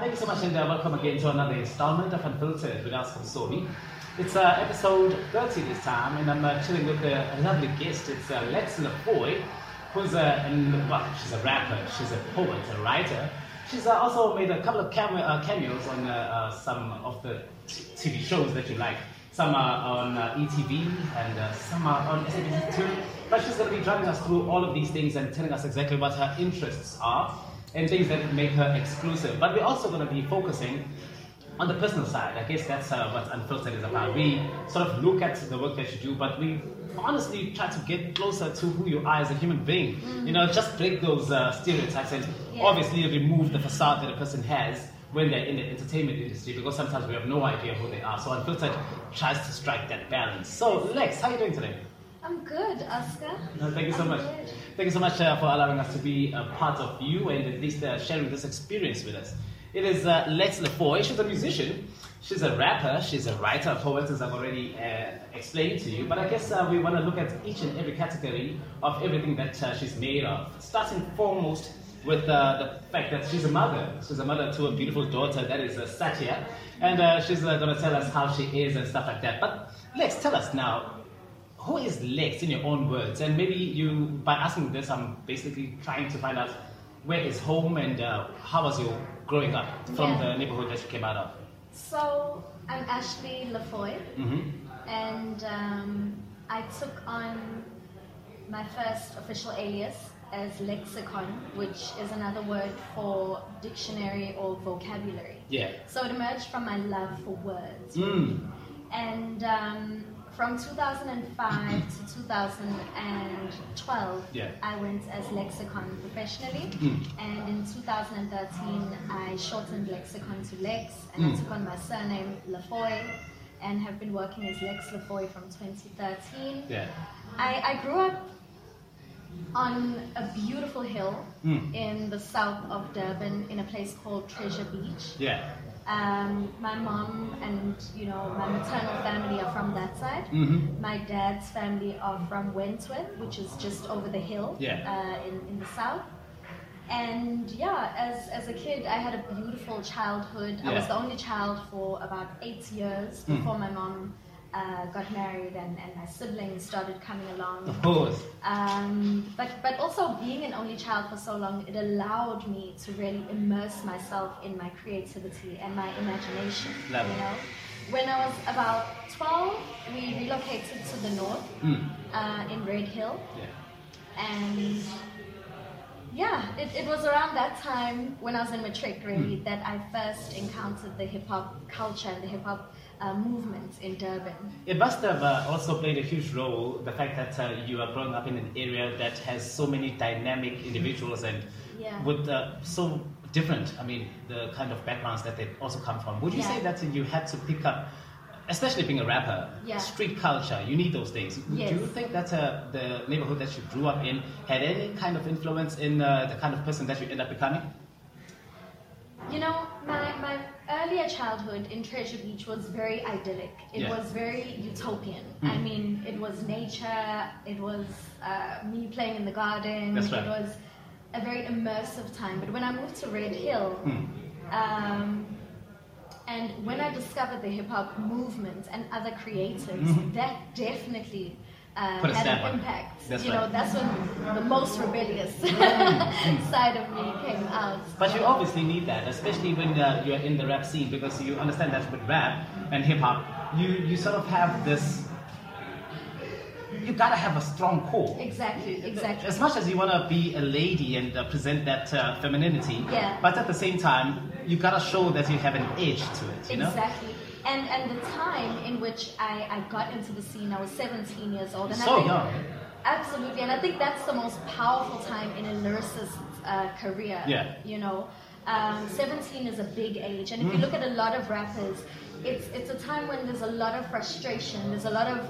thank you so much and uh, welcome again to another installment of Unfiltered with from Sobi. It's uh, episode 30 this time and I'm uh, chilling with a, a lovely guest. It's uh, Lex LaFoy, who's a, an, well, she's a rapper, she's a poet, a writer. She's uh, also made a couple of came- uh, cameos on uh, uh, some of the t- TV shows that you like. Some are on uh, ETV and uh, some are on SABC2. But she's going to be driving us through all of these things and telling us exactly what her interests are and things that make her exclusive. But we're also going to be focusing on the personal side. I guess that's uh, what Unfiltered is about. We sort of look at the work that you do, but we honestly try to get closer to who you are as a human being. You know, just break those uh, stereotypes and Yeah. obviously remove the facade that a person has when they're in the entertainment industry because sometimes we have no idea who they are. So Unfiltered tries to strike that balance. So Lex, how are you doing today? I'm good, Oscar. No, thank you so I'm much. good. Thank you so much uh, for allowing us to be a part of you and at least uh, sharing this experience with us. It is uh, Lex LaFoy. She's a musician. She's a rapper. She's a writer, poet, as I've already uh, explained to you. But I guess uh, we want to look at each and every category of everything that uh, she's made of. Starting foremost with uh, the fact that she's a mother. She's a mother to a beautiful daughter that is uh, Satya. And uh, she's uh, going to tell us how she is and stuff like that. But Lex, tell us now, who is Lex in your own words? And maybe you, by asking this, I'm basically trying to find out where is home and uh, how was your growing up from Yeah. the neighborhood that you came out of? So, I'm Ashley LaFoy, hmm and um, I took on my first official alias as lexicon, which is another word for dictionary or vocabulary. Yeah. So, it emerged from my love for words. Mm. And um, from 2005 to 2012, Yeah. I went as Lexicon professionally. Mm. And in 2013, I shortened Lexicon to Lex, and I Mm. took on my surname Lafoy, and have been working as Lex Lafoy from 2013. Yeah. I, I grew up on a beautiful hill Mm. in the south of Durban, in a place called Treasure Beach. Yeah. Um, my mom and you know my maternal family are from that side. hmm My dad's family are from Wentworth, which is just over the hill Yeah. uh, in, in the south. And yeah, as, as a kid, I had a beautiful childhood. I was the only child for about eight years Mm. before my mom uh, got married and, and my siblings started coming along. Of course. Um, but but also being an only child for so long, it allowed me to really immerse myself in my creativity and my imagination. Love you know, when I was about twelve, we relocated to the north Mm. uh, in Red Hill, Yeah. and yeah, it, it was around that time when I was in matric really Hmm. that I first encountered the hip hop culture and the hip hop uh, movement in Durban. It must have uh, also played a huge role, the fact that uh, you are growing up in an area that has so many dynamic individuals and Yeah. with uh, so different, I mean, the kind of backgrounds that they also come from. Would you Yeah. say that you had to pick up, especially being a rapper, Yeah. street culture, you need those things. Yes. Do you think that uh, the neighborhood that you grew up in had any kind of influence in uh, the kind of person that you end up becoming? You know, my, my earlier childhood in Treasure Beach was very idyllic. It Yeah. was very utopian. I Mm. mean, it was nature, it was uh, me playing in the garden, right. it was a very immersive time. But when I moved to Red Hill, Hmm. um, and when I discovered the hip hop movement and other creatives, Mhm. that definitely uh, Put a had stamp an impact. That's you right. know, that's when the most rebellious side of me came out. But you obviously need that, especially when uh, you're in the rap scene, because you understand that with rap and hip hop, you, you sort of have this. You gotta have a strong core. Exactly, exactly. As much as you wanna be a lady and uh, present that uh, femininity, Yeah. but at the same time, you gotta show that you have an edge to it. You know. And and the time in which I, I got into the scene, I was 17 years old. And I So think, young. Absolutely. And I think that's the most powerful time in a nurse's uh, career. Yeah. You know, um, 17 is a big age. And if you Mm. look at a lot of rappers, it's, it's a time when there's a lot of frustration, there's a lot of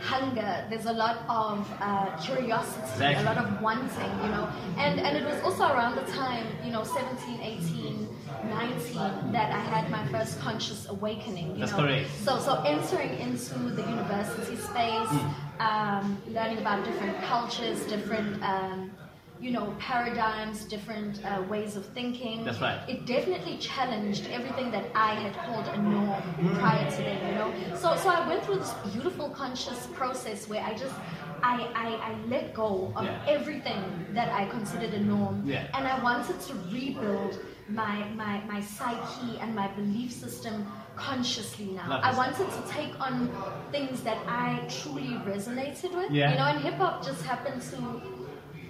hunger, there's a lot of uh, curiosity, Exactly. a lot of wanting, you know. And, and it was also around the time, you know, 17, 18, 19, that I had my first conscious awakening. You That's know? correct. So, so entering into the university space, Mm. um, learning about different cultures, different um, you know, paradigms, different uh, ways of thinking. That's right. It definitely challenged everything that I had called a norm prior to then, you know. So, so I went through this beautiful conscious process where I just, I, I, I let go of Yeah. everything that I considered a norm, Yeah. and I wanted to rebuild my, my, my psyche and my belief system consciously now. Love I wanted to take on things that I truly resonated with. Yeah. You know, and hip hop just happened to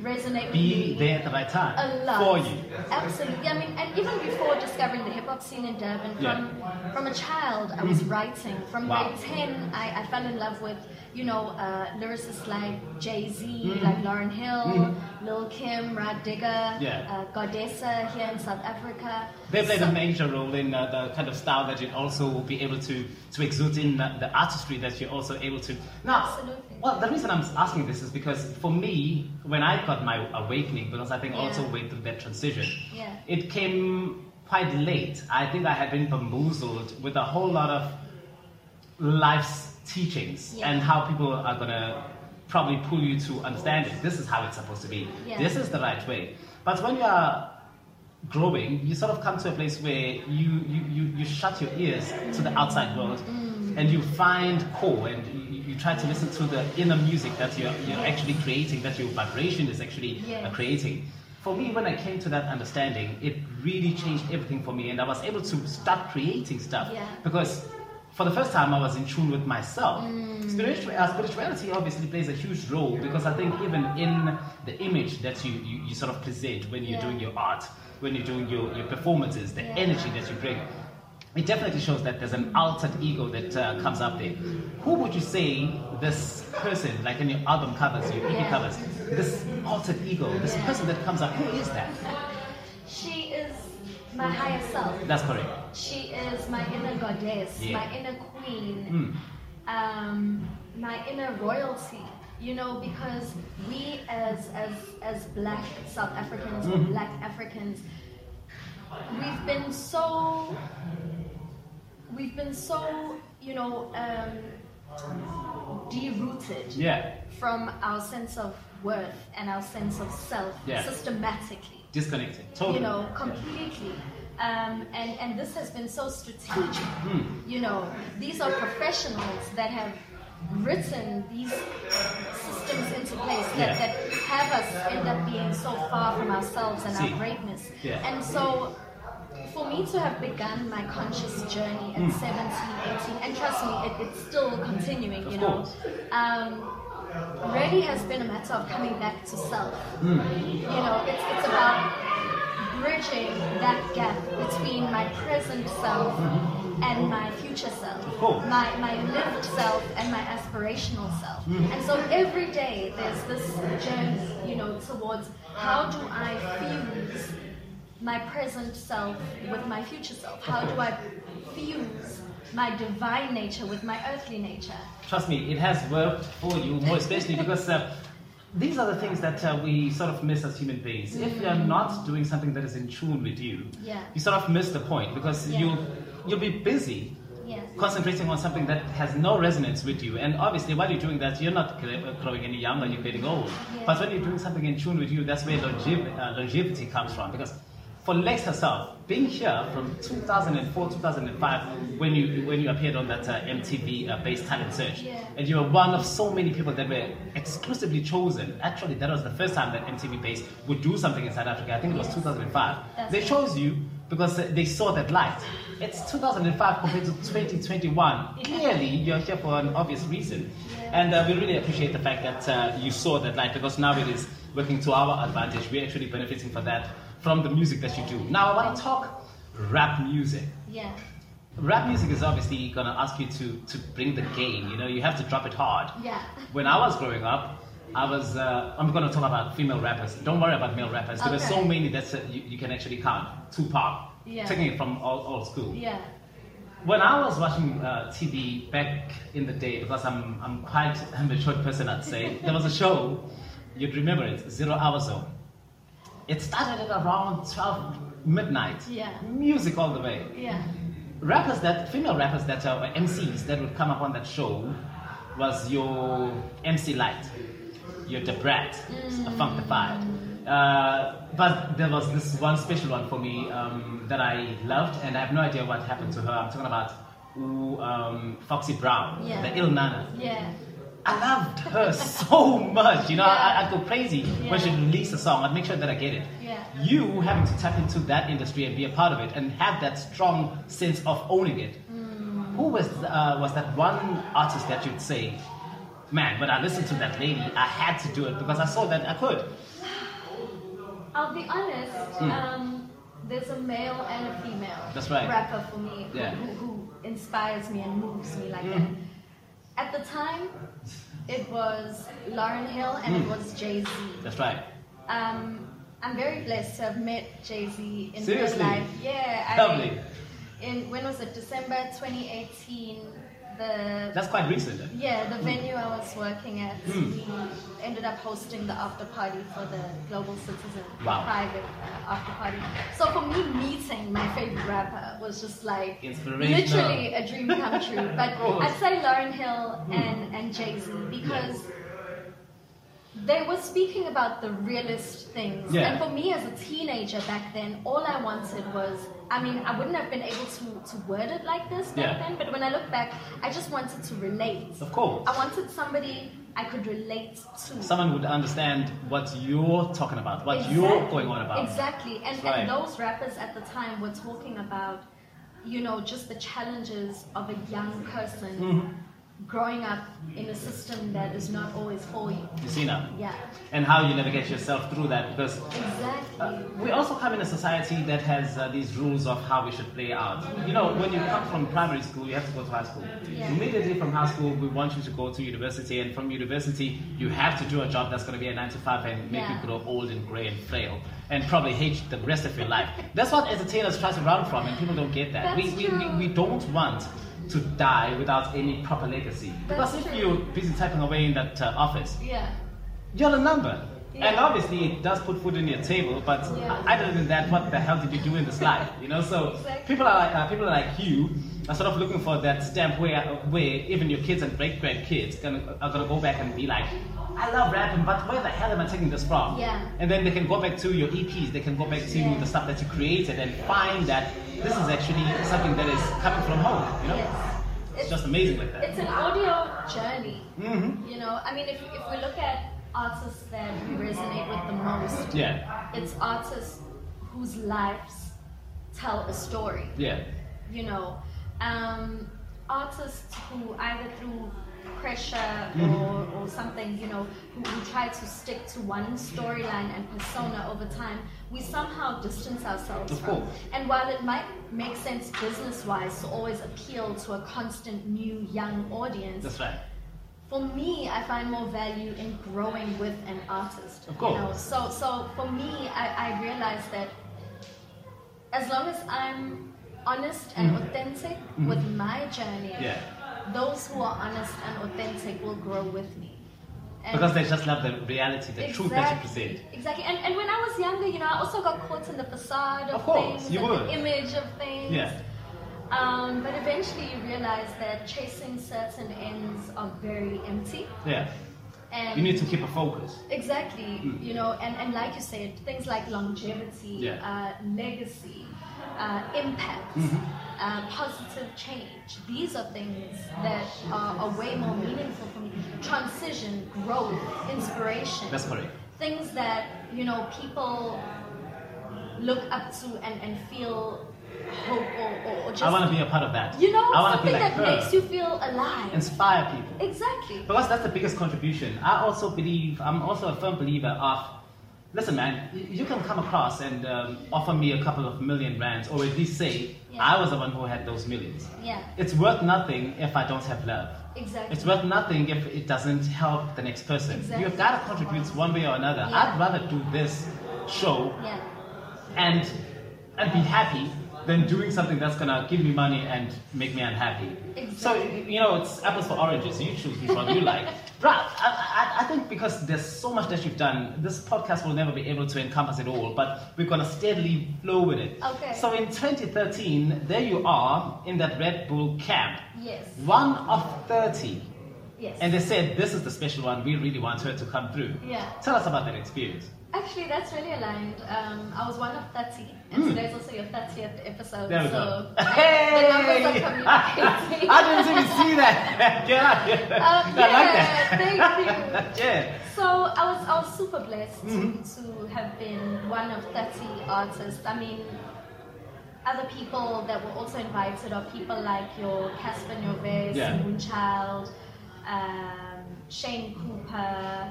resonate with Be me there at the right time a lot. for you. Absolutely. I mean, and even before discovering the hip hop scene in Durban, from Yeah. Mm-hmm. from a child, I was writing. From Wow. grade ten, I, I fell in love with you know uh, lyricists like Jay Z, Mm-hmm. like Lauryn Hill, Lil Kim, Rah Digga, Yeah. uh, Godessa here in South Africa. They played So- a major role in uh, the kind of style that you also will be able to, to exude in the, the artistry that you're also able to. Now, Absolutely. well, the reason I'm asking this is because for me, when I got my awakening, because I think I also Yeah. went through that transition, Yeah. it came quite late. I think I had been bamboozled with a whole lot of life's teachings Yeah. and how people are going to probably pull you to understand it. This is how it's supposed to be. Yeah. This is the right way. But when you are growing, you sort of come to a place where you, you, you, you shut your ears to the outside world and you find core and you, you try to listen to the inner music that you're, you're actually creating, that your vibration is actually uh, creating. For me, when I came to that understanding, it really changed everything for me and I was able to start creating stuff. Yeah. Because for the first time, I was in tune with myself. Spiritu- uh, spirituality obviously plays a huge role because I think even in the image that you, you, you sort of present when you're Yeah. doing your art, when you're doing your, your performances, the Yeah. energy that you bring, it definitely shows that there's an altered ego that uh, comes up there. Who would you say this person, like in your album covers, your EP Yeah. covers, this altered ego, this person that comes up, who is that? She is my higher self. That's correct. She is my inner goddess, Yeah. my inner queen. Mm. um, my inner royalty you know because we as as as black south africans or Mhm. black africans we've been so we've been so you know um, derooted Yeah, from our sense of worth and our sense of self Yeah. systematically disconnected. Totally. you know Yeah. Um, and and this has been so strategic Mm. you know these are professionals that have written these systems into place that, Yeah. that have us end up being so far from ourselves and See. our greatness Yeah. and so for me to have begun my conscious journey at Mm. 17 18 and trust me it, it's still continuing Of you know um, really has been a matter of coming back to self Mm. you know, it's, it's about bridging that gap between my present self and my future self. Of. My, my lived self and my aspirational self. And so every day there's this journey, you know, towards how do I fuse my present self with my future self? How do I fuse my divine nature with my earthly nature? Trust me, it has worked for you, more especially because uh, these are the things that uh, we sort of miss as human beings. If you're not doing something that is in tune with you, Yeah. you sort of miss the point because Yeah. you'll, you'll be busy Yeah. concentrating on something that has no resonance with you. And obviously, while you're doing that, you're not growing any younger, you're getting old. But when you're doing something in tune with you, that's where longev- uh, longevity comes from. Because for Lex herself, being here from 2004, 2005, when you when you appeared on that uh, MTV uh, based talent search, Yeah. and you were one of so many people that were exclusively chosen. Actually, that was the first time that MTV Base would do something in South Africa. I think it was 2005. That's they chose you because they saw that light. It's 2005 compared to 2021. Clearly, you're here for an obvious reason. Yeah. And uh, we really appreciate the fact that uh, you saw that light because now it is working to our advantage. We're actually benefiting from that from the music that you do. Now, I want to talk rap music. Yeah. Rap music is obviously going to ask you to, to bring the game. You know, you have to drop it hard. Yeah. When I was growing up, I was. Uh, I'm going to talk about female rappers. Don't worry about male rappers. There are so many that uh, you, you can actually count. Tupac, Yeah. taking it from old, old school. Yeah. When I was watching uh, TV back in the day, because I'm, I'm quite a matured person, I'd say, there was a show, you'd remember it, Zero Hour Zone. It started at around 12 midnight. Yeah. Music all the way. Yeah. Rappers that, female rappers that are MCs that would come up on that show was your MC Lyte, your Da Brat, Mm. Funkified. Uh, but there was this one special one for me um, that I loved, and I have no idea what happened to her. I'm talking about ooh, um, Foxy Brown, Yeah. the Ill Na Na. Yeah. I loved her so much. You know, Yeah. I, I'd go crazy when she Yeah. released a song. I'd make sure that I get it. Yeah. You having to tap into that industry and be a part of it and have that strong sense of owning it. Mm. Who was uh, was that one artist that you'd say, man, when I listened to that lady, I had to do it because I saw that I could. I'll be honest. Mm. Um, there's a male and a female That's right. rapper for me who, Yeah. who, who inspires me and moves me like Mm. that. At the time, it was Lauryn Hill and it Mm. was Jay Z. That's right. Um, I'm very blessed to have met Jay Z in Seriously? real life. Yeah, I, Lovely. In when was it? December 2018. The That's quite recent. yeah, the venue I was working at, Mm. we ended up hosting the after party for the Global Citizen Wow. private uh, after party. So for me, meeting my favorite rapper was just like literally a dream come true. But I'd say Lauryn Hill and, and Jay Z because they were speaking about the realist things. Yeah. And for me as a teenager back then, all I wanted was I mean, I wouldn't have been able to, to word it like this back Yeah. then, but when I look back, I just wanted to relate. Of course. I wanted somebody I could relate to. Someone would understand what you're talking about, what you're going on about. Exactly. And, Right. and those rappers at the time were talking about, you know, just the challenges of a young person Mhm. Growing up in a system that is not always for you. You see now? Yeah, And how you navigate yourself through that because exactly. Uh, we also come in a society that has uh, these rules of how we should play out. You know, when you come from primary school, you have to go to high school. Yeah. Immediately from high school, we want you to go to university, and from university, you have to do a job that's going to be a nine to five and make Yeah. you grow old and gray and frail, and probably hate the rest of your life. That's what entertainers try to run from, and people don't get that. we, we, we, we don't want to die without any proper legacy. because if true. you're busy typing away in that uh, office, yeah. you're a number. And obviously, it does put food on your table. But Yeah. other than that, what the hell did you do in this life? You know, so Exactly. people are like, uh, people like you are sort of looking for that stamp where where even your kids and great grandkids gonna, are gonna go back and be like, I love rapping, but where the hell am I taking this from? Yeah. And then they can go back to your EPs, they can go back to Yeah. the stuff that you created and find that this is actually something that is coming from home. You know, Yes. it's just amazing like that. It's an audio journey. hmm You know, I mean, if, if we look at artists that we resonate with the most, Yeah, it's artists whose lives tell a story. yeah, You know, um, artists who either through pressure Mhm. or, or something, you know, who, who try to stick to one storyline and persona over time, we somehow distance ourselves Of from. course. And while it might make sense business wise to always appeal to a constant new young audience, that's right. For me, I find more value in growing with an artist. Of You course. know? So, so for me, I, I realize that as long as I'm honest and Mhm. authentic Mhm. with my journey, Yeah. those who are honest and authentic will grow with me. And Because they just love the reality, the truth that you present. Exactly. And, and when I was younger, you know, I also got caught in the facade of, Of things you the image of things. Yeah. Um, but eventually you realize that chasing certain ends are very empty. Yeah. And You need to keep a focus. Exactly, Mm. you know, and, and like you said, things like longevity, Yeah. uh, legacy, uh, impact, Mhm. uh, positive change. These are things that are, are way more meaningful for me. Transition, growth, inspiration. That's correct. Things that, you know, people look up to and, and feel hope or, or, or just, I want to be a part of that. you know, I want to something like that her. makes you feel alive. Inspire people. exactly. Because that's the biggest contribution. I also believe, I'm also a firm believer of, listen, man, you can come across and um, offer me a couple of million rands, or at least say, Yeah. I was the one who had those millions. Yeah, It's worth nothing if I don't have love. exactly. It's worth nothing if it doesn't help the next person. Exactly. You've got to contribute one way or another. Yeah. I'd rather do this show yeah. and and be happy than doing something that's gonna give me money and make me unhappy. So you know, it's apples for oranges. You choose which one you like. Bruh, I, I, I think because there's so much that you've done, this podcast will never be able to encompass it all, but we're gonna steadily flow with it. Okay. So in 2013, there you are in that Red Bull camp, Yes. one of 30. Yes. And they said, this is the special one, we really want her to come through. yeah. Tell us about that experience. Actually, that's really aligned. Um, I was one of 30, and Hmm. today's also your 30th episode. There we so go. the Hey! numbers are communicating. I didn't even see that. Here. Um, I like that. thank you. yeah. So I was I was super blessed Mhm. to have been one of 30 artists. I mean, other people that were also invited are people like your Cassper Nyovest, Yeah. Moonchild, um, Shane Cooper.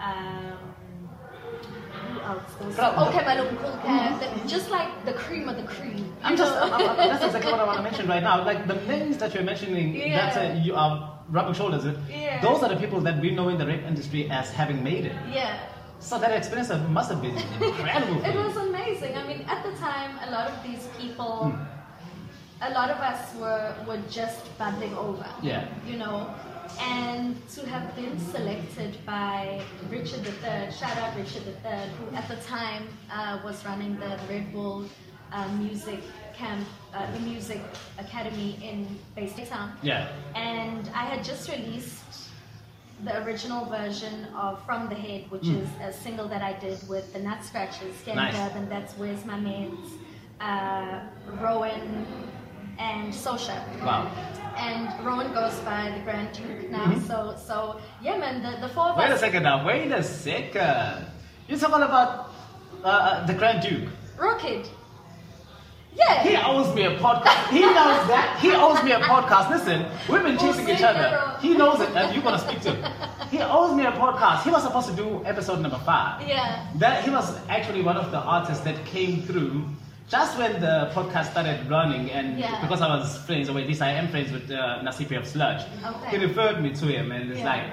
Um, who else? There was From- okay, Malum Kulka. Just like the cream of the cream. I'm just. I'm, I'm, that's exactly what I want to mention right now. Like the names that you're mentioning, Yeah. that uh, you are rubbing shoulders with, Yeah. those are the people that we know in the rap industry as having made it. yeah. So that experience must have been incredible. It was amazing. I mean, at the time, a lot of these people, a lot of us were, were just bubbling over. Yeah. You know? And to have been selected by Richard III, shout out Richard III, who at the time uh, was running the Red Bull uh, Music Camp, uh, the Music Academy in Bay State Town. Yeah. And I had just released the original version of From the Head, which Mm. is a single that I did with the Nut Scratchers, Stand Nice. Up, and that's Where's My Man's, uh, Rowan, and Sosha. Wow. And Rowan goes by the Grand Duke now, Mhm. so so yeah, man, the, the four of Wait a second now. Wait a second. You're talking about uh, uh, the Grand Duke. Rocket. Yeah. He owes me a podcast. He knows that. He owes me a podcast. Listen, we've been chasing each other. He knows it, and you're gonna speak to him. He owes me a podcast. He was supposed to do episode number five. Yeah. That he was actually one of the artists that came through just when the podcast started running, and Yeah. because I was friends, or at least I am friends with uh, Nasipi of Sludge, Okay. he referred me to him, and it's Yeah. like,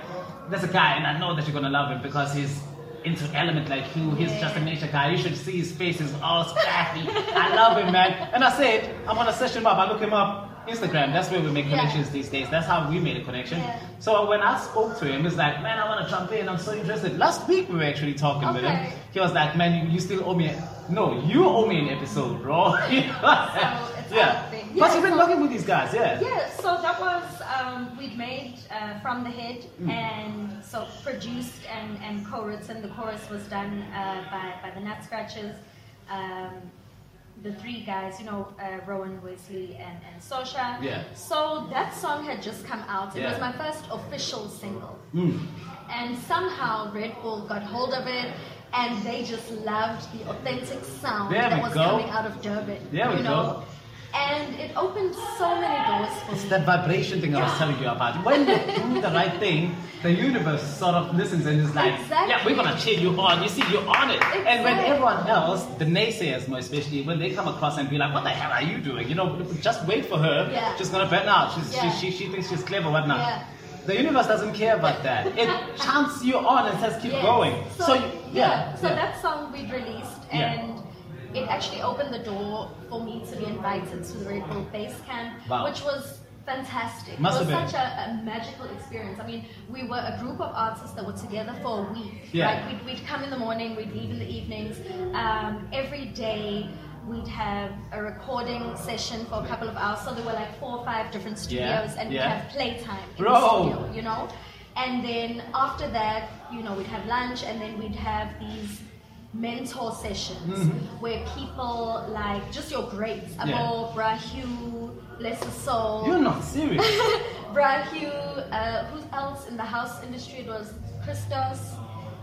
there's a guy, and I know that you're gonna love him because he's into element like you. He's Yeah. just a nature guy. You should see his face; is all scrappy. I love him, man. And I said, I'm gonna search him up. I look him up. Instagram, that's where we make Yeah. connections these days. That's how we made a connection. Yeah. So when I spoke to him, he's like, man, I want to jump in. I'm so interested. Last week we were actually talking with him. He was like, man, you, you still owe me. A, no, you owe me an episode, bro. it's yeah. But Yeah, you've been so- working with these guys, yeah. Yeah, so that was um, we'd made uh, from the head Mm. and so produced and, and co-written. The chorus was done uh, by, by the Nut Scratchers. Um, the three guys, you know, uh, Rowan, Wesley, and, and Sosha. Yeah. So that song had just come out. It Yeah. was my first official single. Mm. And somehow Red Bull got hold of it and they just loved the authentic sound There that was go. coming out of Durban. There we you know? And it opened so many doors for It's me. that vibration thing I was telling you about. When you do the right thing, the universe sort of listens and is like, Exactly. yeah, we're gonna cheer you on. You see, you're on it. And when everyone else, the naysayers more especially, when they come across and be like, what the hell are you doing? You know, just wait for her. Yeah. She's gonna burn out. She's, Yeah. she, she, she thinks she's clever, whatnot. Yeah. The universe doesn't care about that. It chants you on and says, keep Yes. going. So, you- yeah, so yeah. that song we'd released, Yeah. and it actually opened the door for me to be invited to the Red Bull Bass Camp, Wow. which was fantastic. Must it was such a, a magical experience. I mean, we were a group of artists that were together for a week. Yeah. Right? We'd, we'd come in the morning, we'd leave in the evenings. Um, every day, we'd have a recording session for a couple of hours. So there were like four or five different Yeah, studios, and yeah. we'd have playtime in Bro. the studio, you know? And then after that, you know, we'd have lunch and then we'd have these mentor sessions Mhm. where people like just your greats, Yeah. Abo, Bra Hugh, bless his soul, You're not serious. Bra Hugh, uh, who else in the house industry? It was Christos.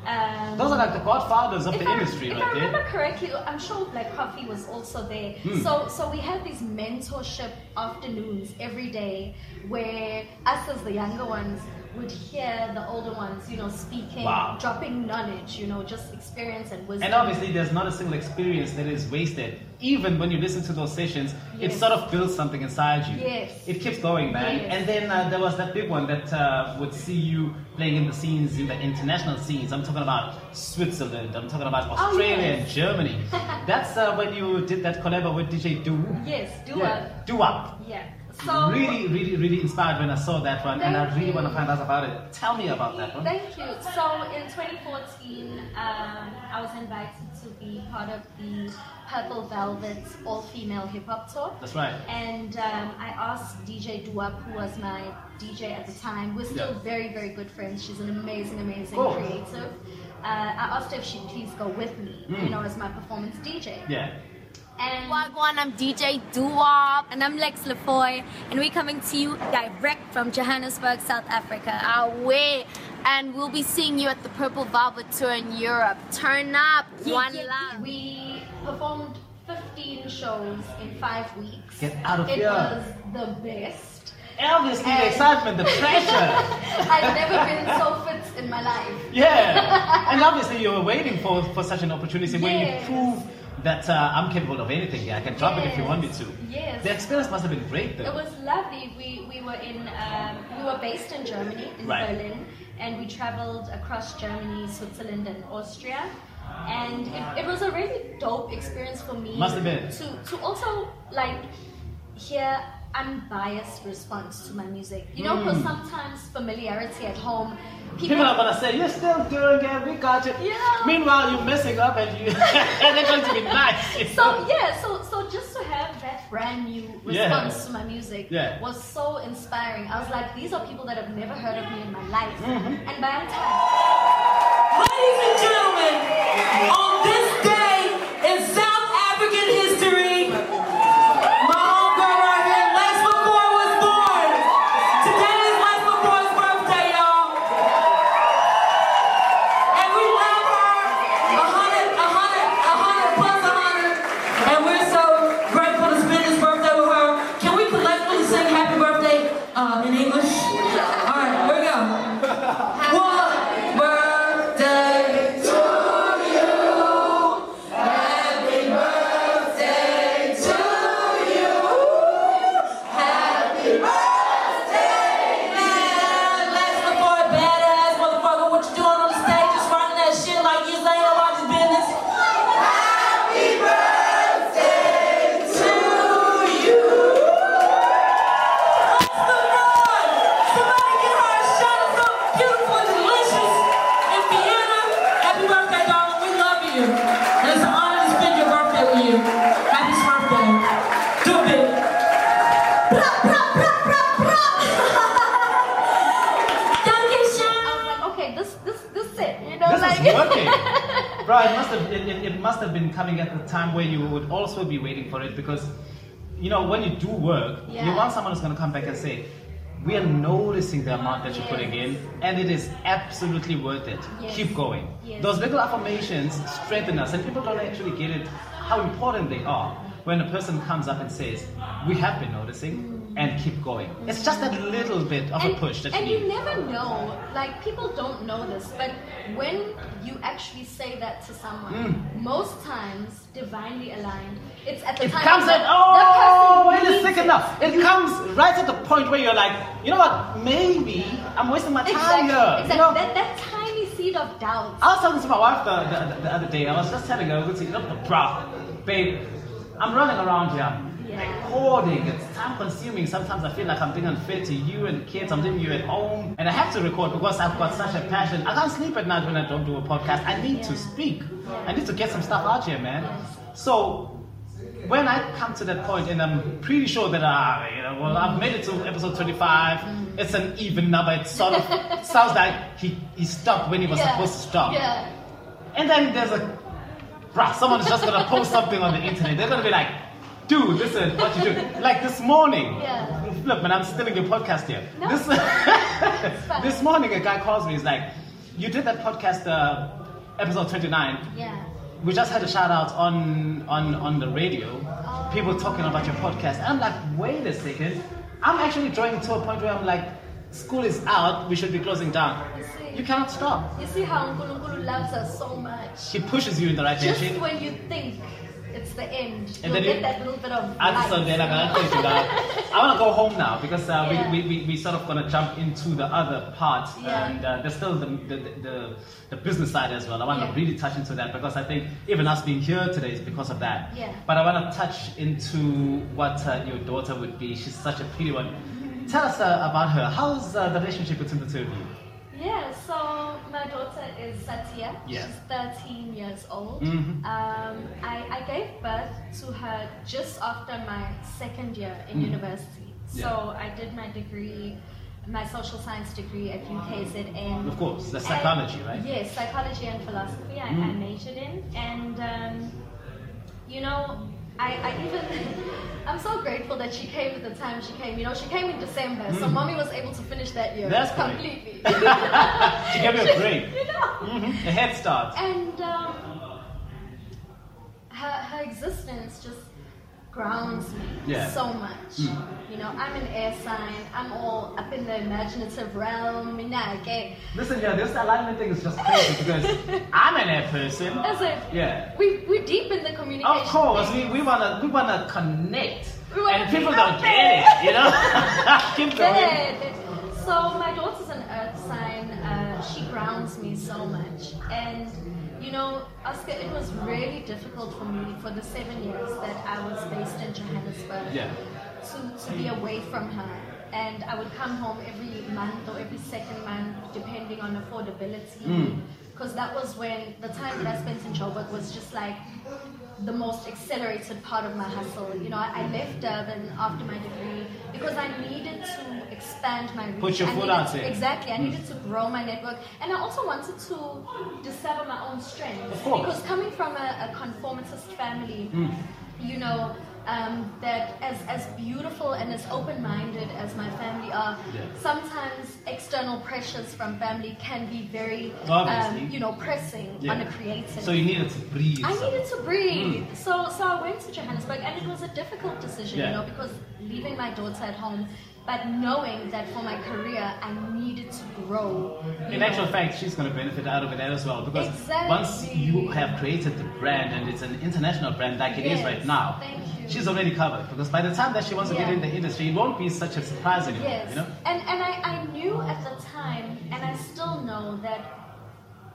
Um, Those are like the godfathers of the I, industry if right I there. remember correctly, I'm sure Black Coffee was also there. Hmm. So, so we had these mentorship afternoons every day, where us as the younger ones would hear the older ones, you know, speaking, Wow. dropping knowledge, you know, just experience and wisdom. And obviously, there's not a single experience that is wasted. Even when you listen to those sessions, it sort of builds something inside you. Yes. It keeps going, man. Yes. And then uh, there was that big one that uh, would see you playing in the scenes, in the international scenes. I'm talking about Switzerland. I'm talking about Oh, Australia yes. and Germany. That's uh, when you did that collab with DJ Do. yes, do Yeah. Do up. Yeah. So really, really, really inspired when I saw that one, and I really you. want to find out about it. Tell me about that one. Thank you. So in 2014, um, I was invited to be part of the Purple Velvet all-female hip-hop tour. That's right. And um, I asked DJ Doowap, who was my DJ at the time. We're still Yeah. very, very good friends. She's an amazing, amazing Cool. creative. uh, I asked her if she'd please go with me, you know, as my performance DJ. Yeah. And Wagwan, I'm DJ Doowap. And I'm Lex LaFoy. And we're coming to you direct from Johannesburg, South Africa. Away. And we'll be seeing you at the Purple Velvet Tour in Europe. Turn up. One love. we performed 15 shows in five weeks. Get out of it here. was the best. Obviously, the excitement, the pressure. I've never been so fit in my life. Yeah. And obviously, you were waiting for, for such an opportunity where you prove that uh, I'm capable of anything. Yeah, I can drop it if you want me to. Yes. The experience must have been great, though. It was lovely. We, we were in um, we were based in Germany in Right. Berlin, and we traveled across Germany, Switzerland, and Austria. And it, it was a really dope experience for me. Must have been. to to also like hear unbiased response to my music. You know, because sometimes familiarity at home, people, People are gonna say, You're still doing it, we got it. Yeah. Meanwhile, you're messing up and, you, and they're going to be nice. So yeah, so so just to have that brand new Yeah. response to my music Yeah. was so inspiring. I was like, these are people that have never heard of me in my life, Mm-hmm. and by the time Ladies and gentlemen, on this day in coming at the time where you would also be waiting for it because you know when you do work, you want someone who's gonna come back and say, We are noticing the amount that you're putting in and it is absolutely worth it. Yes. Keep going. Yes. Those little affirmations strengthen us and people don't actually get it how important they are when a person comes up and says, We have been noticing and keep going. It's just that little bit of a push that and you you never know, like people don't know this, but when you actually say that to someone, most times divinely aligned, it's at the Mm. It time comes at oh, wait a second it. now. It comes right at the point where you're like, you know what? Maybe I'm wasting my time Exactly, here. exactly. You know? that, that tiny seed of doubt. I was talking to my wife the, the, the other day. I was just telling her, "Look, look, bro, babe, I'm running around here. Recording. It's time consuming. Sometimes I feel like I'm being unfair to you and kids. I'm leaving you at home, and I have to record because I've got such a passion. I can't sleep at night when I don't do a podcast. I need to speak. I need to get some stuff out here, man. So when I come to that point, and I'm pretty sure that I, you know, well, I've made it to episode 25. Mm. It's an even number. It sort of sounds like he, he stopped when he was Yeah, supposed to stop. Yeah. And then there's a, bruh, someone's just gonna post something on the internet. They're gonna be like, dude, listen, what you do? Like this morning. Yeah. Look, man, I'm stealing your podcast here. No. This, this morning, a guy calls me. He's like, you did that podcast, uh, episode 29 Yeah. we just had a shout out on on on the radio Oh. people talking about your podcast and i'm like wait a second i'm actually drawing to a point where i'm like school is out we should be closing down You see? you cannot stop You see how Nkulunkulu loves us so much. he pushes you in the right Just direction when you think the end, And you'll then get you- that little bit of I light. then I gotta take you. I want to go home now because uh, Yeah. we, we, we, sort of gonna jump into the other part Yeah. and uh, there's still the, the, the, the business side as well. I want Yeah. to really touch into that because I think even us being here today is because of that. Yeah. But I want to touch into what uh, your daughter would be. She's such a pretty one. Tell us uh, about her. How's uh, the relationship between the two of you? Yeah, so my daughter is Satya. Yeah. She's 13 years old. Mm-hmm. Um, I, I gave birth to her just after my second year in Mm. university. So I did my degree my social science degree at UKZN. Of course, that's And- psychology, right? Yes, psychology and philosophy. I, I Mm. majored in, and um, you know, I, I even I'm so grateful that she came at the time she came. You know, she came in December, so mommy was able to finish that year Mm. That's completely. She gave you a break. you know. Mhm, A head start. And um, her, her existence just grounds me Yeah. so much. Mm. You know, I'm an air sign. I'm all up in the imaginative realm. Nah, okay. Listen, yeah, this alignment thing is just crazy because I'm an air person. That's it. Yeah. We we're deep in the communication. Of course, we, thing. we wanna we wanna connect, We wanna and people don't get it, you know. Keep going. So my daughter's an earth sign. Uh, she grounds me so much, and you know, Oscar, it was really difficult for me for the seven years that I was based in Johannesburg Yeah. to, to be away from her. And I would come home every month or every second month, depending on affordability. Mm. Because that was when the time that I spent in Joburg was just like the most accelerated part of my hustle. You know, I, I left Durban after my degree because I needed to expand my reach. Put your I foot out there. Exactly. I needed to grow my network. And I also wanted to discover my own strengths. Of course. Because coming from a, a conformist family, Mm. you know, um, that as, as beautiful and as open-minded as my family are, Yeah. sometimes external pressures from family can be very, um, you know, pressing Yeah. on a creative. So you needed to breathe. I some. needed to breathe. So, so I went to Johannesburg, and it was a difficult decision, Yeah. you know, because leaving my daughter at home, but knowing that for my career I needed to grow. In know. actual fact, she's going to benefit out of it as well because Exactly. once you have created the brand and it's an international brand like it is Yes, right now, she's already covered. Because by the time that she wants to get in the industry, it won't be such a surprise anymore. Yes. You know? And and I, I knew at the time, and I still know that,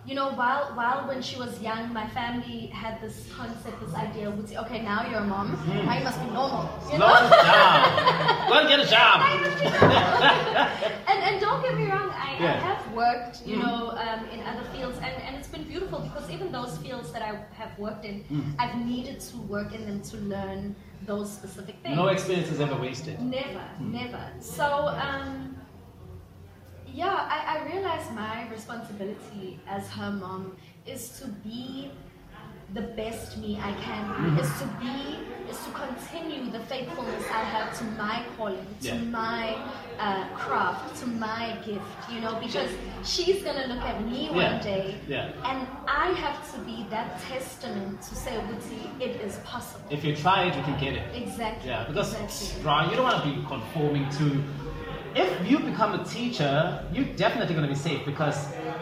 you know, while while when she was young, my family had this concept, this idea, would say, okay, now you're a mom, now you must be normal. You Slow know? down. Go and get a job. and, and don't get me wrong, I, I Yeah. Mm. have worked, you know, um, in other fields, and, and it's been beautiful because even those fields that I have worked in, Mm. I've needed to work in them to learn those specific things. No experience is ever wasted. Never, never. So, um, yeah, I, I realized my responsibility as her mom is to be the best me I can Mm-hmm. is to be, is to continue the faithfulness I have to my calling, to Yeah. my uh, craft, to my gift, you know, because she's gonna look at me Yeah. one day Yeah. and I have to be that testament to say, Wuti, it is possible. If you try it, you can get it. Exactly. Yeah, because exactly. right, you don't want to be conforming to. If you become a teacher, you're definitely going to be safe because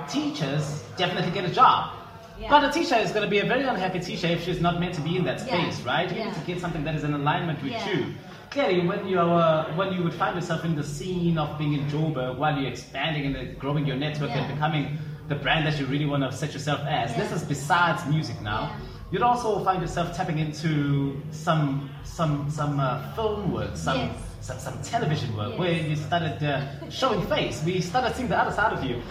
teachers definitely get a job. Yeah. But a teacher is going to be a very unhappy teacher if she's not meant to be in that Yeah. space, right? You Yeah. need to get something that is in alignment with Yeah. you. Clearly, when you are, when you would find yourself in the scene of being in Joburg while you're expanding and growing your network and becoming the brand that you really want to set yourself as, Yeah. this is besides music now. Yeah. You'd also find yourself tapping into some some some uh, film work, some, Yes. Some some television work, Yes. where you started uh, showing face. We started seeing the other side of you.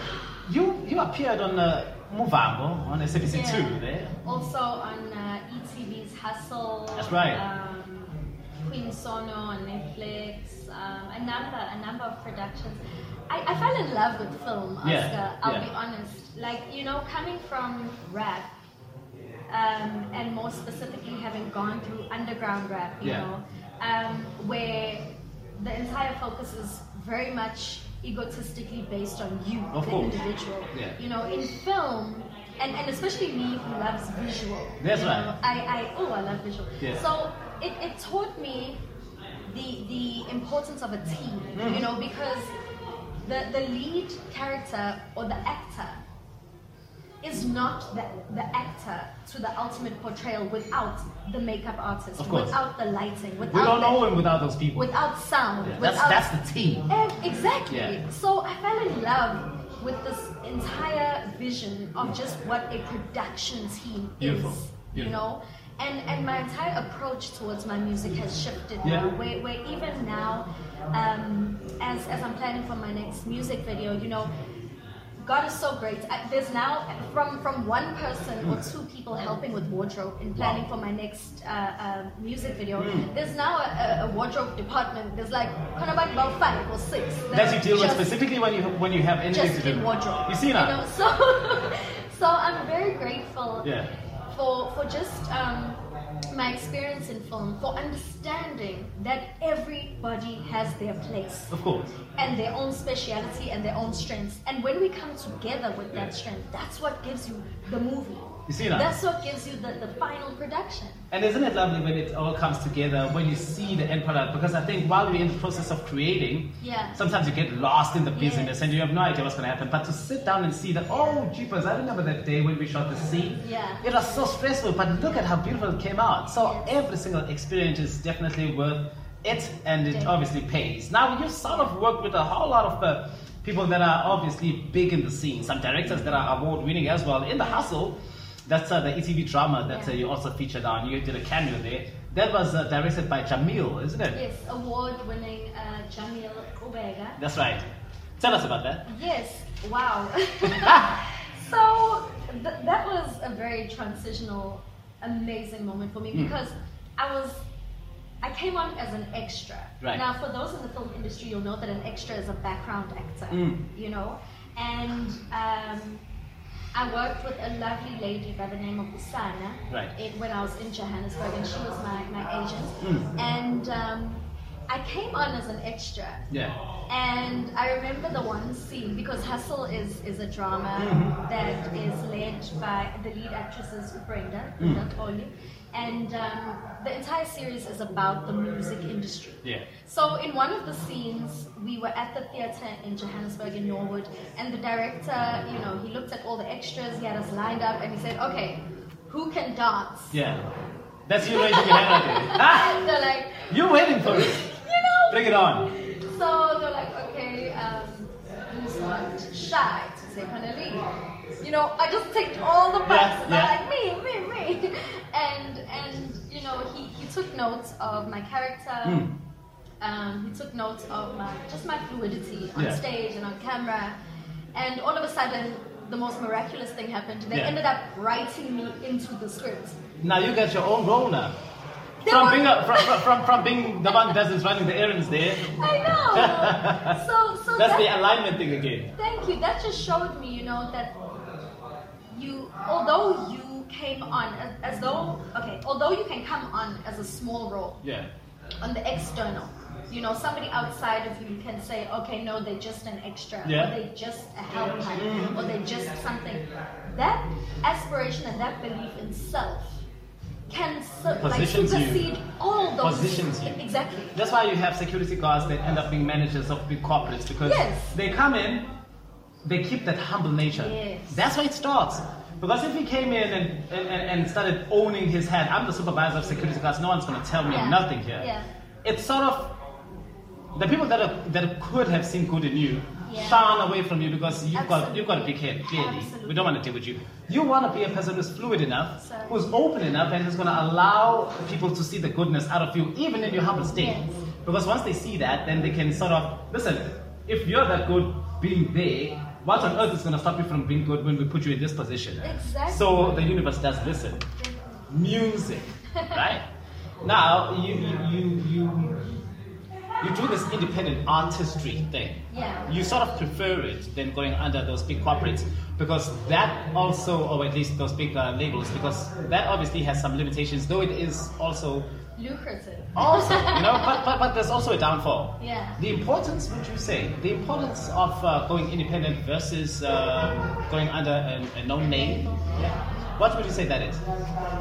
You you appeared on uh, Muvhango on SABC Yeah. two there. Also on uh, ETV's Hustle. That's right. Um, Queen Sono on Netflix. Um, a number, a number of productions. I, I fell in love with film, Oscar. Yeah, I'll yeah. be honest. Like you know, coming from rap, um, and more specifically having gone through underground rap, you know, um, where the entire focus is very much egotistically based on you, Of the course. individual. Yeah. You know, in film, and, and especially me who loves visual. That's right. know, I, I oh I love visual. Yeah. So it, it taught me the the importance of a team. Mm. You know, because the the lead character or the actor is not the, the actor to the ultimate portrayal without the makeup artist, Of course. without the lighting, without We don't know him without those people. without sound, Yeah, that's without that's the team. and exactly. Yeah. So I fell in love with this entire vision of just what a production team Beautiful. is. Beautiful. You know? And and my entire approach towards my music has shifted Yeah. now. Where, where even now, um, as as I'm planning for my next music video, you know, God is so great. There's now from from one person or two people helping with wardrobe and planning Wow. for my next uh, uh, music video. Mm. There's now a, a- wardrobe department. There's like kind of like about five or six That you deal with specifically when you when you have anything just to do. in wardrobe. You see now? know, so so I'm very grateful Yeah. for for just um, my experience in film, for understanding that everybody has their place Of course. and their own speciality and their own strengths. And when we come together with that strength, that's what gives you the movie. You see now? That's what gives you the, the final production. And isn't it lovely when it all comes together, when you see the end product? Because I think while we're in the process of creating, Yeah. sometimes you get lost in the business and you have no idea what's going to happen. But to sit down and see that, oh, jeepers, I remember that day when we shot the scene. Yeah. It was so stressful, but look at how beautiful it came out. So every single experience is definitely worth it, and it Definitely. obviously pays. Now, you've sort of worked with a whole lot of uh, people that are obviously big in the scene, some directors that are award winning as well. In The Hustle, that's uh, the ETV drama that uh, you also featured on. You did a cameo there. That was uh, directed by Jahmil, isn't it? Yes, award-winning uh, Jahmil Qubeka. That's right. Tell us about that. Yes, wow. so th- that was a very transitional, amazing moment for me Mm. because I was, I came on as an extra. Right. Now, for those in the film industry, you'll know that an extra is a background actor, Mm. you know? And um, I worked with a lovely lady by the name of Usana Right. it, when I was in Johannesburg, and she was my, my agent. Mm. And um, I came on as an extra. Yeah. And I remember the one scene because Hustle is, is a drama Mhm. that is led by the lead actress is Brenda, Mm. Brenda Ngxoli. And um, the entire series is about the music industry. Yeah. So in one of the scenes, we were at the theater in Johannesburg in Norwood, and the director, you know, he looked at all the extras, he had us lined up, and he said, "Okay, who can dance?" Yeah. That's you raising your hand there. Ah, They're like, you're waiting for it. you know, Bring it on. So they're like, okay, um, who's not shy to a lead? You know, I just ticked all the boxes. Yeah, I'm like, me, me, me. And and you know, he, he took notes of my character. Mm. Um, he took notes of my just my fluidity on Yeah. stage and on camera. And all of a sudden, the most miraculous thing happened. They Yeah. ended up writing me into the script. Now you got your own role now. They From were- being, a, from, from- from, from being the one that's running the errands there, I know. so so that's that- the alignment thing again. Thank you. That just showed me, you know, that you, although you came on as, as though, okay, although you can come on as a small role Yeah. on the external, you know, somebody outside of you can say, okay, no, they're just an extra, Yeah. or they're just a help hand, or they're just something. That aspiration and that belief in self can like Positions you. supersede all those. Positions you. Exactly. That's why you have security guards that end up being managers of big corporates because Yes. they come in, they keep that humble nature. Yes. That's where it starts. Because if he came in and, and, and started owning his head, I'm the supervisor of security class, no one's going to tell me Yeah. nothing here. Yeah. It's sort of the people that, are, that could have seen good in you Yeah. shun away from you because you've got you've got a big head, clearly. Absolutely. We don't want to deal with you. You want to be a person who's fluid enough, who's open enough, and is going to allow people to see the goodness out of you, even in your humble state. Yes. Because once they see that, then they can sort of listen. If you're that good being there, what on earth is going to stop you from being good when we put you in this position? Exactly. So the universe does listen. Music, right? Now you you you you, do this independent artistry thing. Yeah. You sort of prefer it than going under those big corporates because that also, or at least those big uh, labels, because that obviously has some limitations. Though it is also Lucrative. also, you know, but, but, but there's also a downfall. Yeah. The importance, would you say, the importance of uh, going independent versus um, going under a, a known name? Yeah. What would you say that is?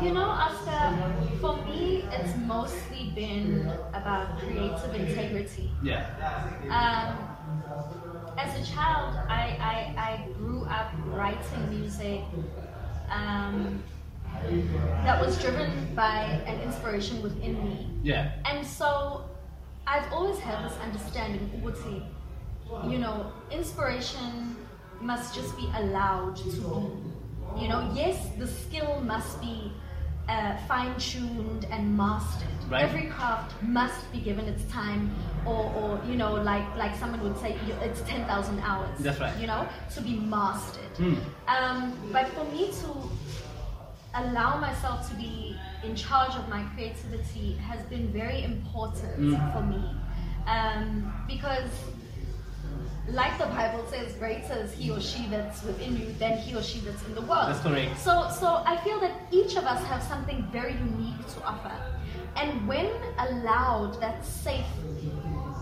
You know, Oscar, for me, it's mostly been about creative integrity. Yeah. Um, as a child, I, I, I grew up writing music um, that was driven by an inspiration within me. Yeah. And so I've always had this understanding, Uguti, you know, inspiration must just be allowed to be. You know, yes, the skill must be uh, fine tuned and mastered, Right. Every craft must be given its time, or, or you know, like like someone would say, it's ten thousand hours. That's right. You know, to be mastered. Mm. Um, but for me to allow myself to be in charge of my creativity has been very important Mm. for me, um, because like the Bible says, greater is he or she that's within you than he or she that's in the world. That's correct. So, so I feel that each of us have something very unique to offer, and when allowed that safe,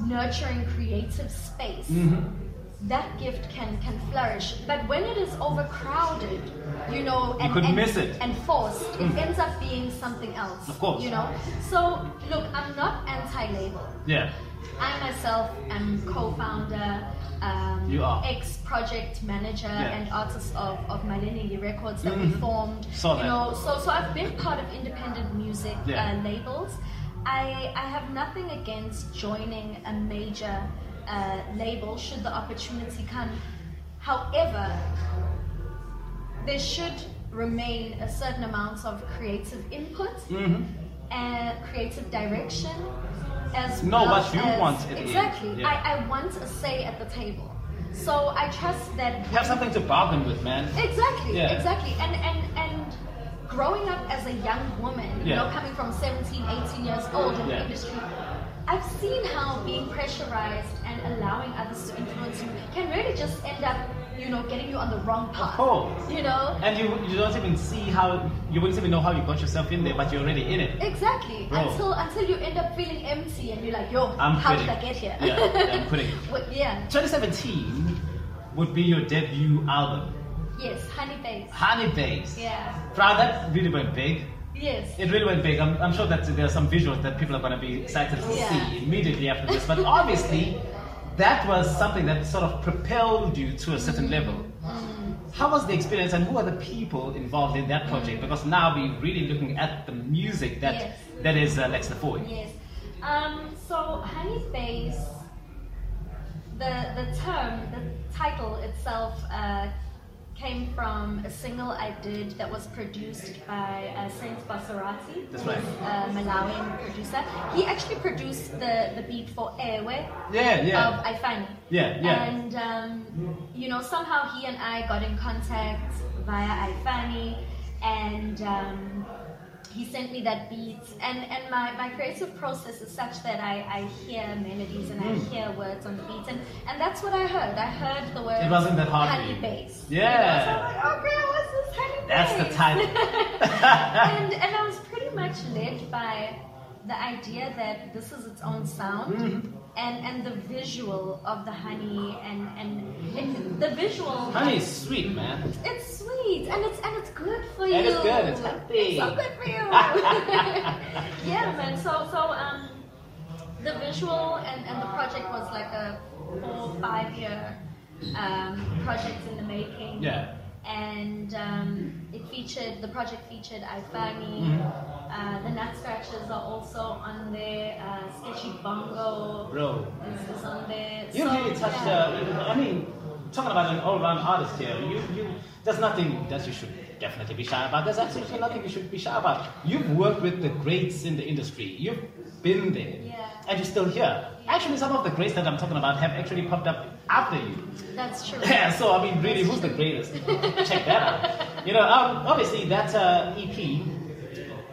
nurturing, creative space, Mm-hmm. That gift can can flourish. But when it is overcrowded, you know, and could and, miss it. and forced, it ends up being something else. Of course. you know. So look, I'm not anti-label. Yeah. I myself am co-founder, um, You ex-project manager Yeah. and artist of, of Malinigi Records that we Mhm. formed. Saw you that. know, so so I've been part of independent music Yeah. uh, labels. I I have nothing against joining a major uh, label should the opportunity come. However, there should remain a certain amount of creative input Mm-hmm. and creative direction as no, well what you as- want at the end, exactly yeah. I, I want a say at the table so i trust that Have something to bargain with, man. exactly Yeah. exactly and and and growing up as a young woman you know coming from 17 18 years old in the industry I've seen how being pressurized and allowing others to influence you can really just end up, you know, getting you on the wrong path. course. You know? And you you don't even see how you wouldn't even know how you got yourself in there, but you're already in it. Exactly. Bro. Until until you end up feeling empty and you're like, yo, I'm how quitting. did I get here? Yeah, I'm quitting. Well, yeah. 2017 would be your debut album, Yes, honey base. Honey Days. Yeah. Wow, that really went big. Yes. It really went big. I'm, I'm sure that there are some visuals that people are going to be excited to Yeah. see immediately after this. But obviously, that was something that sort of propelled you to a certain level. How was the experience and who are the people involved in that project? Because now we're really looking at the music that Yes. that is uh, Lex Lafoy. Yes. Um, so honey base, the the term, the title itself uh, came from a single I did that was produced by uh, Saint Basarati. That's right. A Malawian producer. He actually produced the, the beat for Ewe Yeah, yeah. of Ifani. Yeah, yeah. And um, you know, somehow he and I got in contact via Ifani, and um, he sent me that beat. And and my, my creative process is such that I, I hear melodies and I hear words on the beat, and, and that's what I heard. I heard the words. Hmm. It wasn't that hard Honey bass. Yeah. You know, so I'm like, okay, what's this honey That's the title. and and I was pretty much led by the idea that this is its own sound Mm-hmm. And and the visual of the honey and and it, the visual Honey is sweet, man. it's sweet and it's and it's good for you And it's good, it's healthy. It's so good for you yeah man so so um the visual and, and the project was like a four five year um, project in the making Yeah. And um, it featured the project featured Ifani. Mm-hmm. Uh, the Nut Scratchers are also on there. Uh, Sketchy Bongo Bro. is, is on there. You So, really touched. yeah. Uh, I mean, talking about an all-round artist here. You, you. There's nothing that you should definitely be shy about. There's absolutely nothing you should be shy about. You've worked with the greats in the industry. You've been there, Yeah. and you're still here. Actually, some of the greats that I'm talking about have actually popped up after you. That's true. Yeah, so I mean, really, who's the greatest? Check that out. You know, um, obviously that uh, EP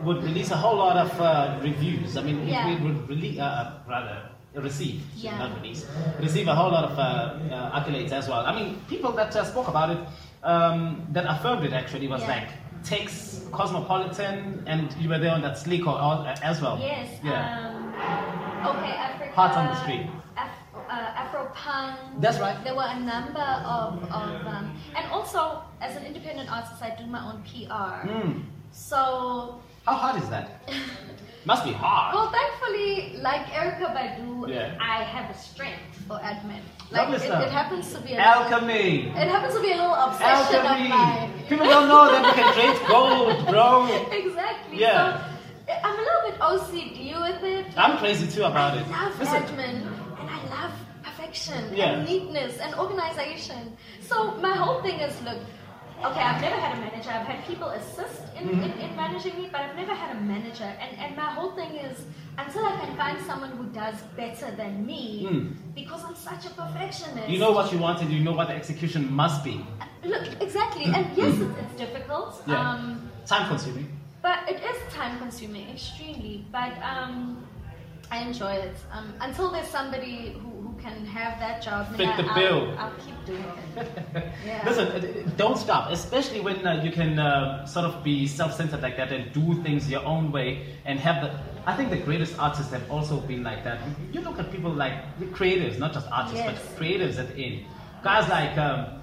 would release a whole lot of uh, reviews. I mean, it, Yeah. it would release, uh, rather receive, Yeah. not release, receive a whole lot of uh, uh, accolades as well. I mean, people that uh, spoke about it, um, that affirmed it actually was Yeah. like Tex, Cosmopolitan, and you were there on that or, uh, as well. Yes. Yeah. Um, okay, Africa. Hearts on the Street. Uh, Afro punk. That's right. There were a number of, of um, and also as an independent artist, I do my own PR. Mm. So How hard is that? Must be hard. Well, thankfully, like Erykah Badu, Yeah. I have a strength for admin. Like it, it happens to be a Alchemy. It happens to be a little obsession of mine. People don't know that we can trade gold, bro. exactly. Yeah. So I'm a little bit OCD with it. I'm crazy too about I it. love Listen, admin and I love perfection Yeah. and neatness and organization. So my whole thing is look, okay, I've never had a manager. I've had people assist in, Mm-hmm. in, in managing me, but I've never had a manager. And, and my whole thing is until I can find someone who does better than me, Mm. because I'm such a perfectionist. You know what you want and you know what the execution must be. Look, exactly. And yes, it's, it's difficult. Yeah. Um, Time consuming. but it is time consuming, extremely. But um, I enjoy it. Um, until there's somebody who, who can have that job, Fit then the I'll, bill. I'll keep doing it. Yeah. Listen, uh, don't stop, especially when uh, you can uh, sort of be self-centered like that and do things your own way and have the. I think the greatest artists have also been like that. You look at people like the creatives, not just artists, Yes. but creatives at the end. Guys like um,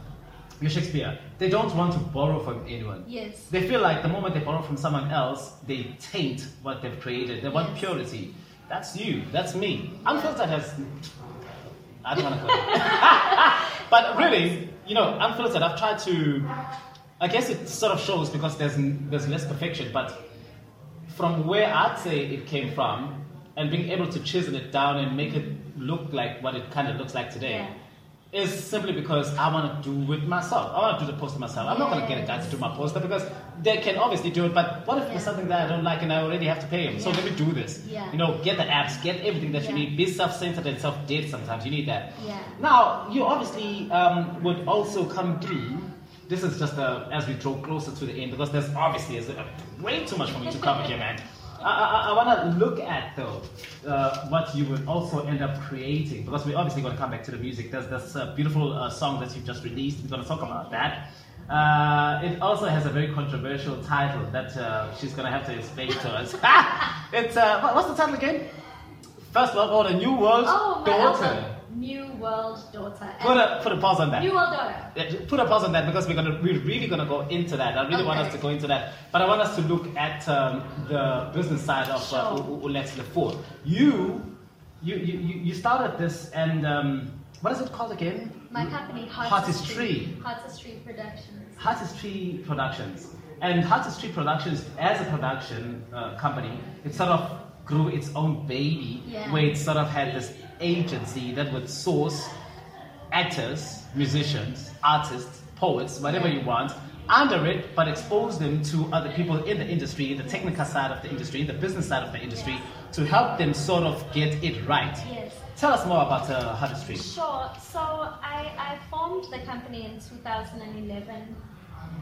your Shakespeare, they don't want to borrow from anyone. Yes. They feel like the moment they borrow from someone else, they taint what they've created. They want Yes. purity. That's you. That's me. Unfiltered has. I don't want to go. but really, you know, unfiltered. I've tried to. I guess it sort of shows because there's there's less perfection, but from where I'd say it came from, and being able to chisel it down and make it look like what it kind of looks like today. Yeah. Is simply because I want to do it myself. I want to do the poster myself. I'm not going to get a guy to do my poster because they can obviously do it. But what if Yeah. there's something that I don't like and I already have to pay him? So let me do this. Yeah. You know, get the apps, get everything that you need. Be self-centered and self-dead. Sometimes you need that. Yeah. Now you obviously um, would also come through. This is just uh, as we draw closer to the end because there's obviously uh, way too much for me to cover here, man. I, I, I want to look at though uh, what you would also end up creating because we're obviously going to come back to the music. There's this uh, beautiful uh, song that you've just released. We're going to talk about that. Uh, it also has a very controversial title that uh, she's going to have to explain to us. it's uh, what's the title again? First World Order, New World Oh, my Daughter. New World Daughter. Put a put a pause on that. New World Daughter. Put a pause on that because we're gonna we're really gonna go into that. I really want us to go into that, but I want us to look at um, the business side of uh, Sure. U- U- Let's Live Forward. You, you, you, you started this, and um, what is it called again? My company, Artistry. Artistry. Artistry Productions. Artistry Productions. And Artistry Productions, as a production uh, company, it sort of grew its own baby, Yeah. where it sort of had this agency that would source actors, musicians, artists, poets, whatever you want, under it, but expose them to other people in the industry, the technical side of the industry, the business side of the industry, to help them sort of get it right. Yes. Tell us more about uh, Artistry. Sure. So I, I formed the company in 2011,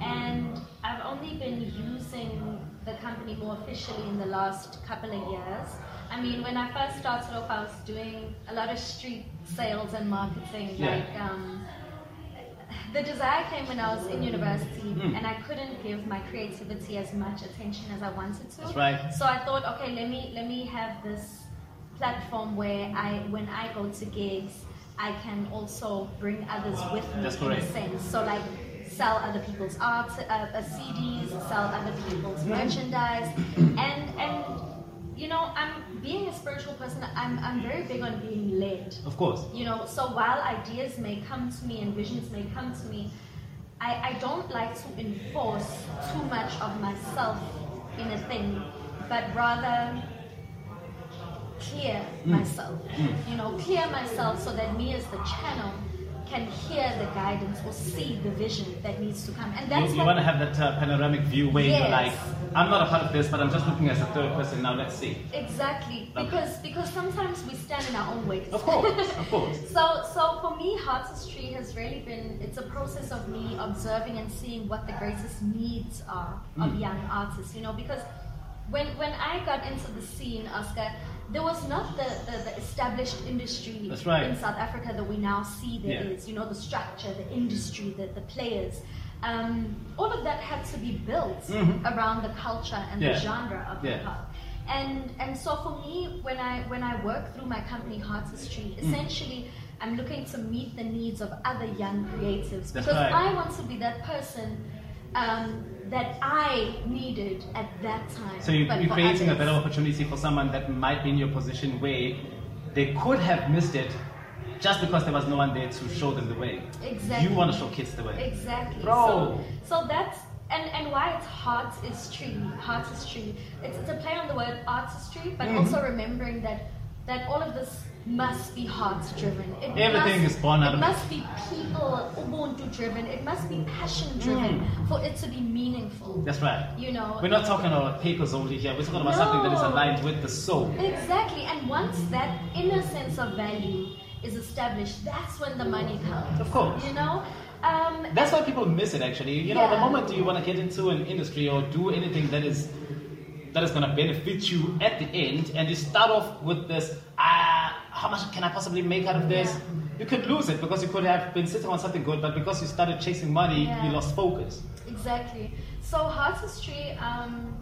and I've only been using the company more officially in the last couple of years. I mean, when I first started off, I was doing a lot of street sales and marketing. Yeah. Like, um, the desire came when I was in university, Mm. and I couldn't give my creativity as much attention as I wanted to. That's right. So I thought, okay, let me let me have this platform where I, when I go to gigs, I can also bring others with me That's in a sense. So like sell other people's art, uh, uh, CDs, sell other people's Mm-hmm. merchandise, and and you know, I'm being a spiritual person. I'm I'm very big on being led. Of course. You know, so while ideas may come to me and visions may come to me, I, I don't like to enforce too much of myself in a thing, but rather clear mm. myself. Mm. You know, clear myself so that me as the channel can hear the guidance or see the vision that needs to come. And You, that's you what want to have that uh, panoramic view where you're Yes. like, I'm not a part of this, but I'm just looking as a third person. Now let's see. exactly Lovely. because because sometimes we stand in our own ways. Of course, of course. So, so for me, artistry has really been, it's a process of me observing and seeing what the greatest needs are of Mm. young artists, you know, because when, when I got into the scene, Oscar, there was not the, the, the established industry right. in South Africa that we now see there Yeah. is, you know, the structure, the industry, the, the players. Um, all of that had to be built Mhm. around the culture and Yeah. the genre of Yeah. hip hop. And and so for me, when I when I work through my company Artistry, Mm. essentially I'm looking to meet the needs of other young creatives That's because right. I want to be that person um, that I needed at that time. So you, but you're for creating a better opportunity for someone that might be in your position where they could have missed it just because there was no one there to show them the way. Exactly. You want to show kids the way. Exactly. Bro. So, so that's and, and why it's heart is tree, artistry. It's, it's a play on the word artistry, but Mhm. also remembering that that all of this must be heart driven. It Everything must, is born out it of it. must be people ubuntu driven. It must be passion driven Mm. for it to be meaningful. That's right. You know. We're not talking about papers only here. We're talking about something that is aligned with the soul. Exactly, and once that inner sense of value is established, that's when the money comes. Of course. You know? Um, That's why people miss it actually. You know, the moment you want to get into an industry or do anything that is that is going to benefit you at the end, and you start off with this, ah, how much can I possibly make out of this? Yeah. You could lose it because you could have been sitting on something good, but because you started chasing money, Yeah. you lost focus. Exactly. So artistry, um,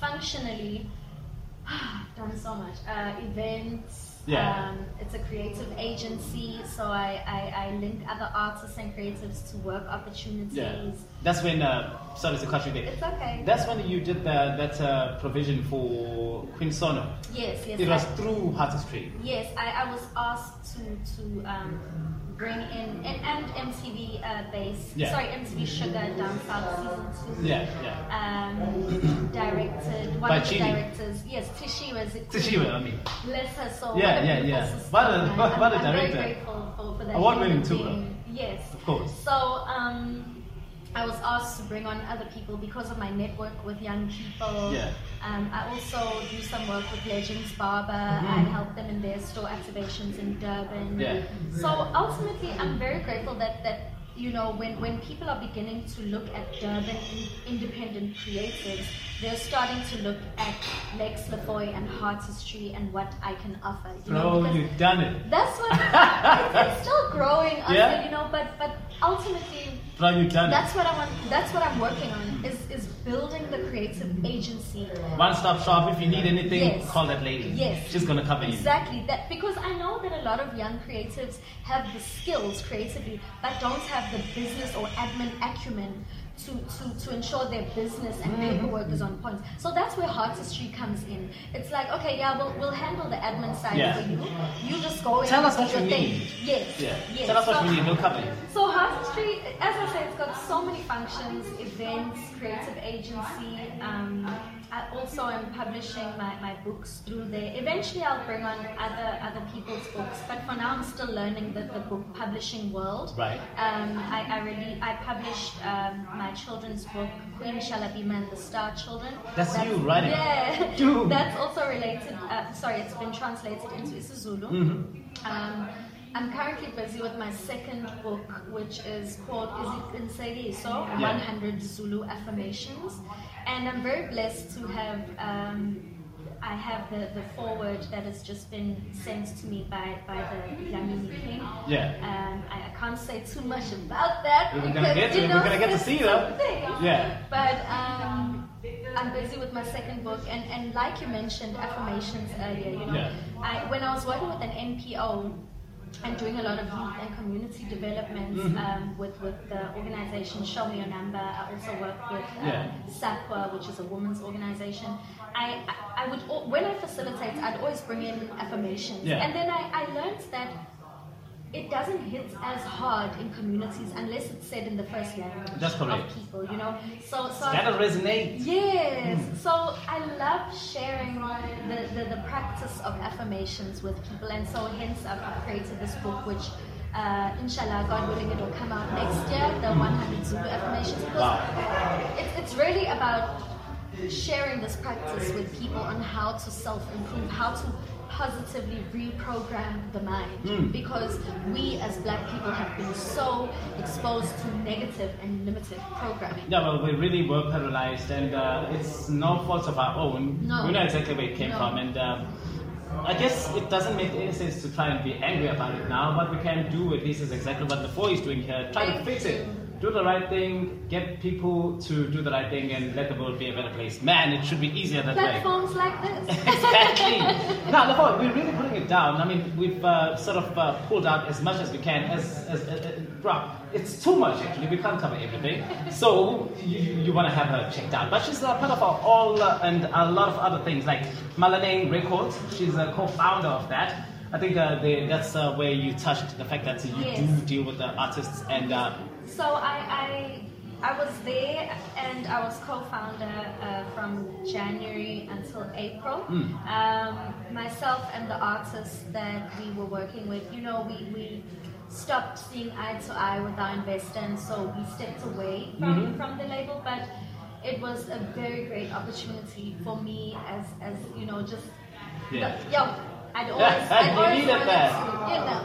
functionally, ah done so much. Uh, events. Yeah. Um, it's a creative agency, so I, I, I link other artists and creatives to work opportunities. Yeah. That's when, uh, sorry to cut you there. It's okay. That's when you did the, that uh, provision for Queen Sono. yes, yes. It was I- through Artistry. Yes, I, I was asked to to um, bring in and, and MTV uh, base. Yeah. Sorry, MTV Shuga Down South season two. Yeah, yeah. Um, directed one By of the directors. Yes, Tishiwa. Zikuni. Tishiwa, I mean. Bless her soul. Yeah, yeah, yeah. What a- what a I'm, I'm director. very grateful for, for that. Award-winning human too. Yes. Of course. So um, I was asked to bring on other people because of my network with young people. Yeah. Um, I also do some work with Legends Barber. and help them in their store activations in Durban. Mm-hmm. Yeah. So ultimately, I'm very grateful that that you know when when people are beginning to look at Durban in, independent creatives, they're starting to look at Lex Lafoy and Artistry and what I can offer. You know, Bro, you've done it. that's what it's, it's still growing, also, Yeah. you know. But but ultimately, Bro, you've done that's what I want. That's what I'm working on. Is is building the creative agency. One stop shop. If you need anything, Yes. call that lady. Yes. She's gonna cover you. Exactly that because I know that a lot of young creatives have the skills creatively, but don't have the business or admin acumen to, to, to ensure their business and Mm-hmm. paperwork is on point. So that's where Artistry comes in. It's like, okay, yeah, we'll, we'll handle the admin side Yeah. for you. You just go Tell and us do what your you thing. need. Yes. Yeah. yes. Tell us what you need. We'll cover you. so Artistry, as I said, it's got so many functions, events, creative agency. Um, I also am publishing my, my books through there. Eventually I'll bring on other other people's books, but for now I'm still learning the, the book publishing world. Right. Um, I, I really I published um, my children's book, Queen Shalabima and the Star Children. That's you writing. Yeah. Dude. That's also related. Uh, sorry, it's been translated into isiZulu. Mm-hmm. Um, I'm currently busy with my second book, which is called Is It? Yeah. 100 Zulu Affirmations. And I'm very blessed to have, um, I have the, the forward that has just been sent to me by, by the Yamini King. Yeah. Um, I, I can't say too much about that. We're gonna because, get to you know, We're gonna get to see something. Yeah. But um, I'm busy with my second book, and, and like you mentioned, affirmations earlier. You know, Yeah. I, when I was working with an NPO and doing a lot of youth and community development Mm-hmm. um, with with the organization Show Me Your Number. I also work with um, Yeah. SAPWA, which is a women's organization. I, I, I would when I facilitate, I'd always bring in affirmations, Yeah. and then I, I learned that it doesn't hit as hard in communities unless it's said in the first language That's correct. of people, you know. So, so That'll resonate. Yes. So I love sharing the, the, the practice of affirmations with people, and so hence I've, I've created this book, which. Uh, inshallah, God willing, it will come out next year. The 100 Zulu affirmations. Because Wow. it's, it's really about sharing this practice with people on how to self-improve, how to positively reprogram the mind. Hmm. Because we as black people have been so exposed to negative and limited programming. Yeah, well, we really were paralyzed, and uh, it's no fault of our own. No. We know exactly where it came No. from, and um, I guess it doesn't make any sense to try and be angry about it now. What we can do, at least, is exactly what the four is doing here. Try to Thank fix you. Do the right thing, get people to do the right thing, and let the world be a better place. Man, it should be easier than that way. Platforms like this. exactly. now, the point, we're really putting it down. I mean, we've uh, sort of uh, pulled out as much as we can. As, as, as, as it's too much actually. We can't cover everything. So you, you want to have her checked out. But she's uh, part of our all uh, and a lot of other things like Malanane Records. She's a co-founder of that. I think uh, they, that's uh, where you touched the fact that you Yes. do deal with the artists and uh, So I, I I was there and I was co-founder uh, from January until April. Mm. Um, myself and the artists that we were working with, you know, we, we stopped seeing eye to eye with our investor and so we stepped away from, Mhm. from the label. But it was a very great opportunity for me as, as you know, just Yeah. yo, I'd always, Yeah, I'd you always needed wanted that. to, you know.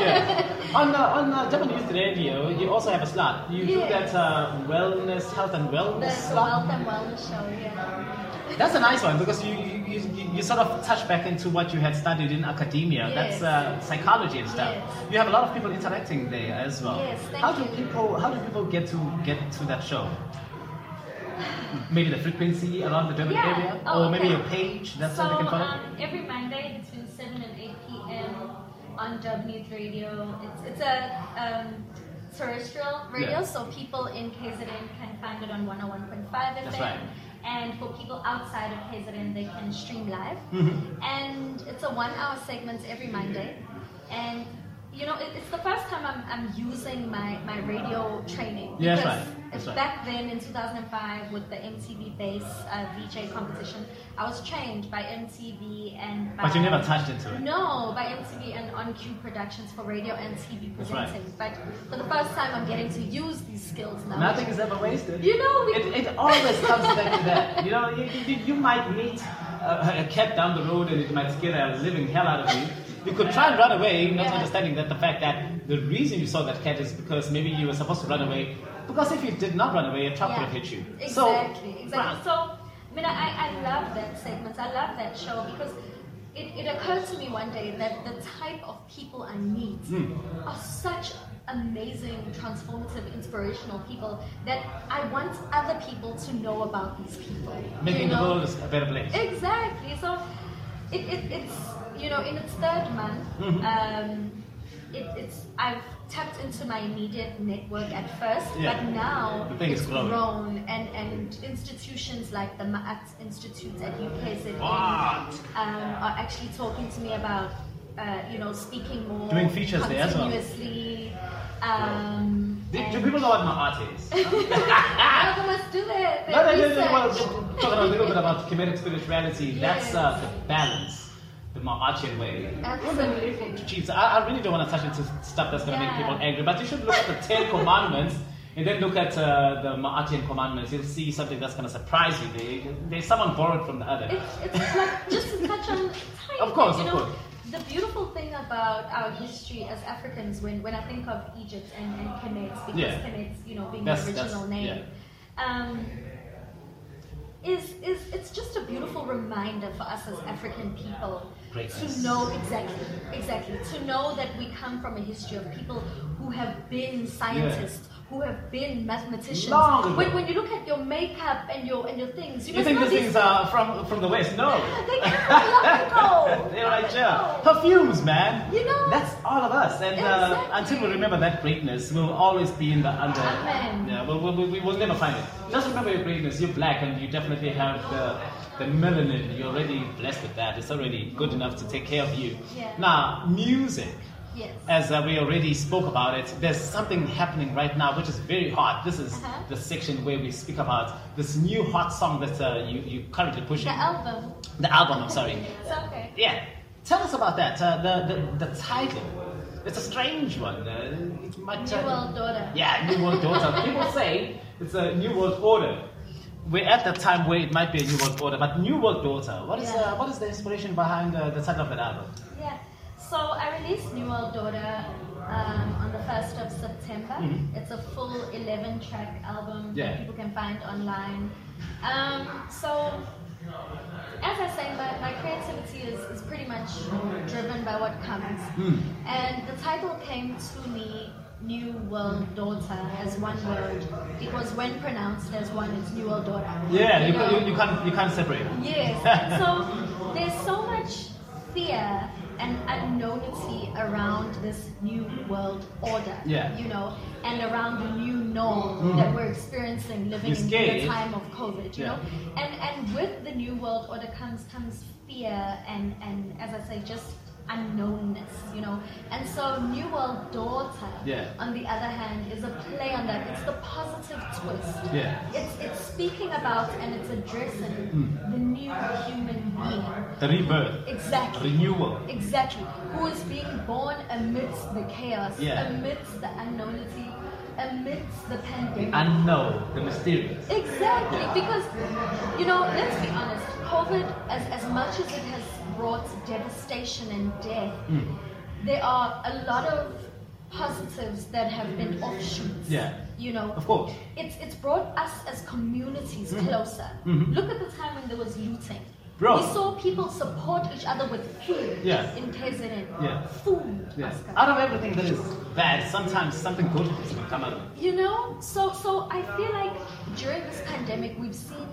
yeah. On uh, on uh, German Youth Radio, you also have a slot. You do Yes. that uh, wellness, health and the, wellness the slot. Wealth and Wellness show, yeah. That's a nice one because you, you, you, you- you sort of touch back into what you had studied in academia. That's Yes. uh, psychology and stuff. Yes. You have a lot of people interacting there as well. Yes, thank how do you. people how do people get to get to that show? Maybe the frequency around the Durban Yeah. area, Oh, or maybe okay. your page. That's so, how they can follow. Um, every Monday between 7 and 8 p.m. on W Radio. It's, it's a um, terrestrial radio, Yeah. so people in KZN can find it on 101.5 FM. That's right. And for people outside of KZN, they can stream live. Mhm. And it's a one hour segment every Monday. And you know, it, it's the first time I'm, I'm using my, my radio training. Yeah, that's because right. That's right. Back then in 2005 with the MTV Base uh, VJ competition, I was trained by MTV and by... But you never touched into it. No, by MTV and On Cue Productions for radio and TV That's right. presenting. But for the first time, I'm getting to use these skills now. Nothing is ever wasted. You know, we- it, it always comes back to that. You know, you, you, you might meet a, a cat down the road and it might scare the living hell out of you. You could try and run away, not Yeah. understanding that the fact that the reason you saw that cat is because maybe you were supposed to run away. Because if you did not run away, a truck Yeah. would have hit you. Exactly, so, exactly. So, I mean, I, I love that segment. I love that show because it, it occurred to me one day that the type of people I meet Hmm. are such amazing, transformative, inspirational people that I want other people to know about these people. Making you the world a better place. Exactly. So it, it, it's you know in its third month, Mhm. um, it, it's I've tapped into my immediate network at first, Yeah. but now The thing is it's growing. grown, and and institutions like the Ma'at Institute at UKZN um, are actually talking to me about. Uh, you know, speaking more Doing features there as well. continuously. Um, Do, do people know what my art is? All of us do it. No, no, no, no, well, talking a little bit about Kemetic spirituality, that's uh, the balance, the Ma'achian way. Absolutely. Jeez, I, I really don't want to touch into stuff that's going to make people angry, but you should look at the Ten Commandments and then look at uh, the Ma'achian Commandments. You'll see something that's going to surprise you. They, they, someone borrowed from the other. It's, it's like just to touch on Of course, of know, course. The beautiful thing about our history as Africans, when, when I think of Egypt and, and Kemet, because Yeah. Kemet, you know, being That's- the original name, um, is is it's just a beautiful reminder for us as African people to know exactly, exactly, to know that we come from a history of people who have been scientists, who have been mathematicians. Long. When, when you look at your makeup and your and your things, you, You think these things are from, from the West? No. they come from Africa. They're right here. Perfumes, man. You know? That's all of us. And uh, until we remember that greatness, we'll always be in the under. Amen. Yeah, we'll, we'll, we will never find it. Just remember your greatness. You're black and you definitely have the, the melanin. You're already blessed with that. It's already good enough to take care of you. Yeah. Now, music. Yes. As uh, we already spoke about it, there's something happening right now which is very hot. This is Uh-huh. the section where we speak about this new hot song that uh, you, you currently pushing. The album. The album, I'm sorry. It's okay. Yeah. Tell us about that. Uh, the, the the title. It's a strange one. Uh, it might, New World Daughter. Yeah, New World Order. People say it's a New World Order. We're at the time where it might be a New World Order, but New World Daughter. What is Yeah. uh, what is the inspiration behind uh, the title of that album? Yeah. So I released New World Daughter um, on the 1st of September. Mhm. It's a full 11 track album Yeah. that people can find online. Um, so, as I say, my, my creativity is, is pretty much driven by what comes. Mm. And the title came to me, New World Daughter, as one word, because when pronounced as one, it's New World Daughter. Yeah, you, know? you, you can't you can't separate. Yes. So there's so much fear and unknownity around this new world order. Yeah. You know, and around the new norm Mhm. that we're experiencing living in the time of COVID, you Yeah. know? And and with the new world order comes comes fear and, and as I say, just unknownness, you know. And so New World Daughter, Yeah. on the other hand, is a play on that. It's the positive twist. Yeah. It's it's speaking about and it's addressing hmm. the new human being. The rebirth, Exactly. renewal. Exactly. Who is being born amidst the chaos, Yeah. amidst the unknownity, amidst the pandemic. Unknown, the mysterious. Exactly, Yeah. because you know, let's be honest, COVID, as, as much as it has brought devastation and death, Mm. there are a lot of positives that have been offshoots. Yeah. You know, Of course. it's it's brought us as communities closer. Mhm. Look at the time when there was looting. Bro. We saw people support each other with food Yeah. in KZN. Yeah. Food. Yeah. Out of everything that is bad, sometimes something good will come out of it. You know, so so I feel like during this pandemic we've seen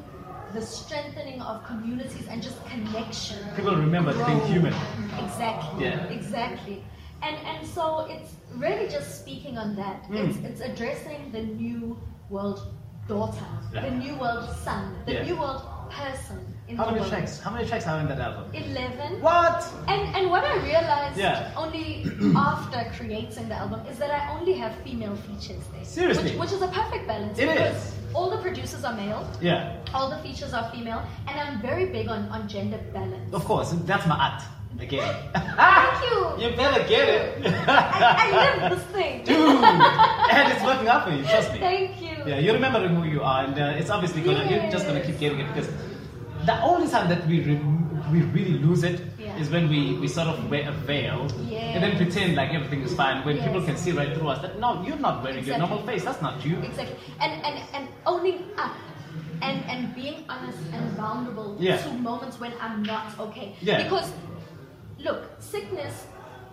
the strengthening of communities and just connection. People remember being grow. human. Exactly. Yeah. Exactly. And and so it's really just speaking on that. Mm. It's it's addressing the new world daughter, Yeah. the new world son, the Yeah. new world person in How the many world. tracks? How many tracks are in that album? Eleven. What? And and what I realized Yeah. only after creating the album is that I only have female features there. Seriously? Which, which is a perfect balance. It because. All the producers are male, Yeah. all the features are female, and I'm very big on, on gender balance. Of course, that's my art. Again. Thank you. you better get it. I, I live this thing. Dude. and it's working out for you, trust me. Thank you. Yeah, you're remembering who you are, and uh, it's obviously gonna. You're just gonna keep getting it because the only time that we re- we really lose it is Yeah. when we, we sort of wear a veil and then pretend like everything is fine. When people can see right through us that no, you're not wearing your normal face. That's not you. Exactly. And and and owning up and and being honest and vulnerable Yeah. to moments when I'm not okay. Yeah. Because look, sickness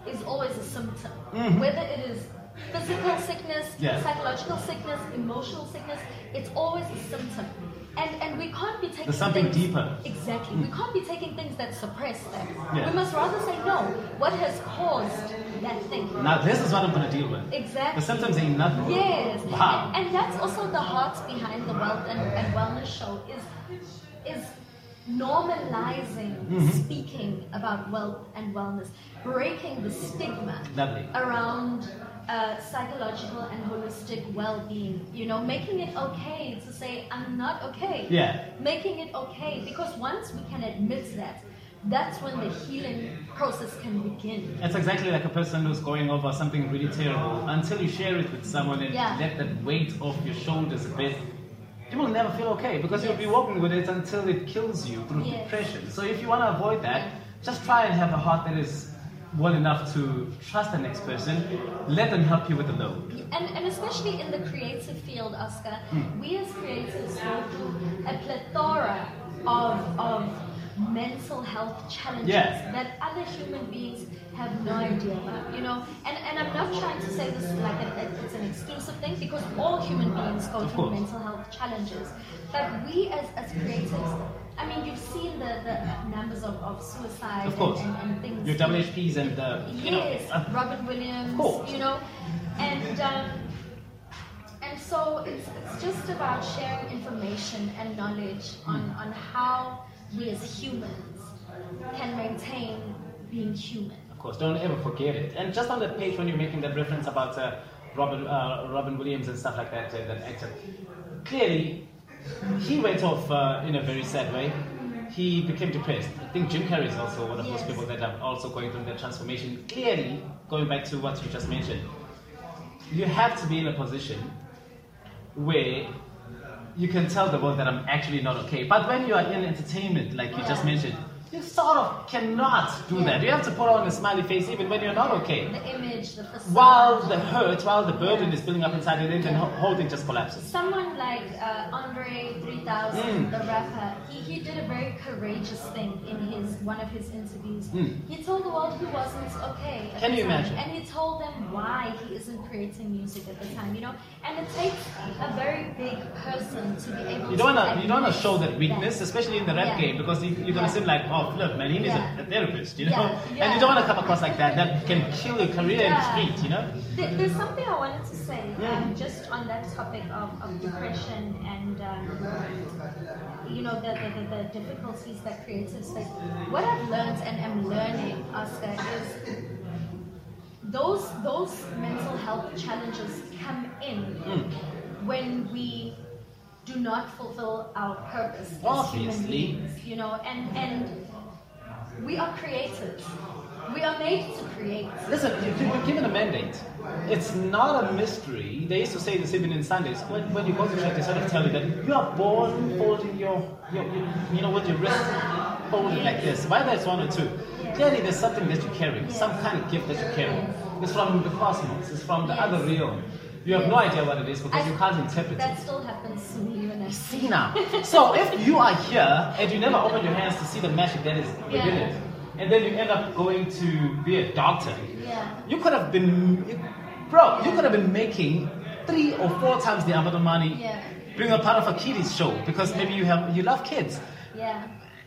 is always a symptom. Mhm. Whether it is physical sickness, psychological sickness, emotional sickness, it's always a symptom. And and we can't be taking There's something things, deeper. Mm. Exactly. We can't be taking things that suppress that. Yeah. We must rather say no. What has caused that thing? Now this is what I'm gonna deal with. Exactly. The symptoms ain't nothing. Yes. Wow. And, and that's also the heart behind the Wealth and, and Wellness Show is is normalizing Mhm. speaking about wealth and wellness, breaking the stigma Lovely. around uh, psychological and holistic well-being. You know, making it okay to say I'm not okay. Yeah. Making it okay because once we can admit that, that's when the healing process can begin. It's exactly like a person who's going over something really terrible. Until you share it with someone and Yeah. let that weight off your shoulders a bit, you will never feel okay because you'll be walking with it until it kills you through Yes. depression. So if you want to avoid that, just try and have a heart that is well enough to trust the next person. Let them help you with the load. And, and especially in the creative field, Oscar, Hmm. we as creatives go through a plethora of, of mental health challenges Yeah. that other human beings have no idea about, you know. And, and I'm not trying to say this like a- it's an exclusive thing because all human beings go through mental health challenges. But we as, as creatives, I mean, you've seen the, the numbers of, of suicide Of course. And, and, and things. Your WHPs and, uh, you know, Yes, uh, Robert Williams, course. you know, and um, and so it's, it's just about sharing information and knowledge on, Hmm. on how we as humans can maintain being human. Of course, don't ever forget it. And just on the page when you're making that reference about uh, Robin, uh, Robin Williams and stuff like that, uh, that actor, clearly he went off uh, in a very sad way. He became depressed. I think Jim Carrey is also one of those people that are also going through that transformation. Clearly, going back to what you just mentioned, you have to be in a position where you can tell the world that I'm actually not okay. But when you are in entertainment, like you just mentioned, you sort of cannot do that. You have to put on a smiley face even when you're not okay. The image, the facade. While the hurt, while the burden is building up inside you, then the whole thing just collapses. Someone like uh, Andre 3000, Mm. the rapper, he, he did a very courageous thing in his one of his interviews. Mm. He told the world he wasn't okay. Can you time, imagine? And he told them why he isn't creating music at the time, you know? And it takes a very big person to be able You to don't wanna you don't wanna show that weakness, especially in the rap Yeah. game, because you, you're gonna Yeah. seem like, oh look man, he needs Yeah. a, therapist, you know? And you don't wanna come across like that. That can kill your career in the street, you know? There- There's something I wanted to say, um, just on that topic of, of depression and, um, you know, the, the, the, the difficulties that creatives face. What I've learned and am learning Oscar, is those those mental health challenges come in Mm. when we do not fulfill our purpose Obviously. beings, you know, and and we are creators. We are made to create. Listen, you- you're given a mandate. It's not a mystery. They used to say this even in Sundays. When, when you go to church, they sort of tell you that you are born holding your, your, your you know, with your wrist holding like this. Whether it's one or two. Clearly, there's something that you carry, some kind of gift that you carry. It's from the cosmos. It's from the Yes. other realm. You have no idea what it is because I- you can't interpret it. That still happens to me when I see. See now. So if you are here and you never open your hands to see the magic that is within Yeah. it, and then you end up going to be a doctor, Yeah. you could have been, bro, you could have been making three or four times the amount of money Yeah. being a part of a kiddies show because maybe you have you love kids. Yeah.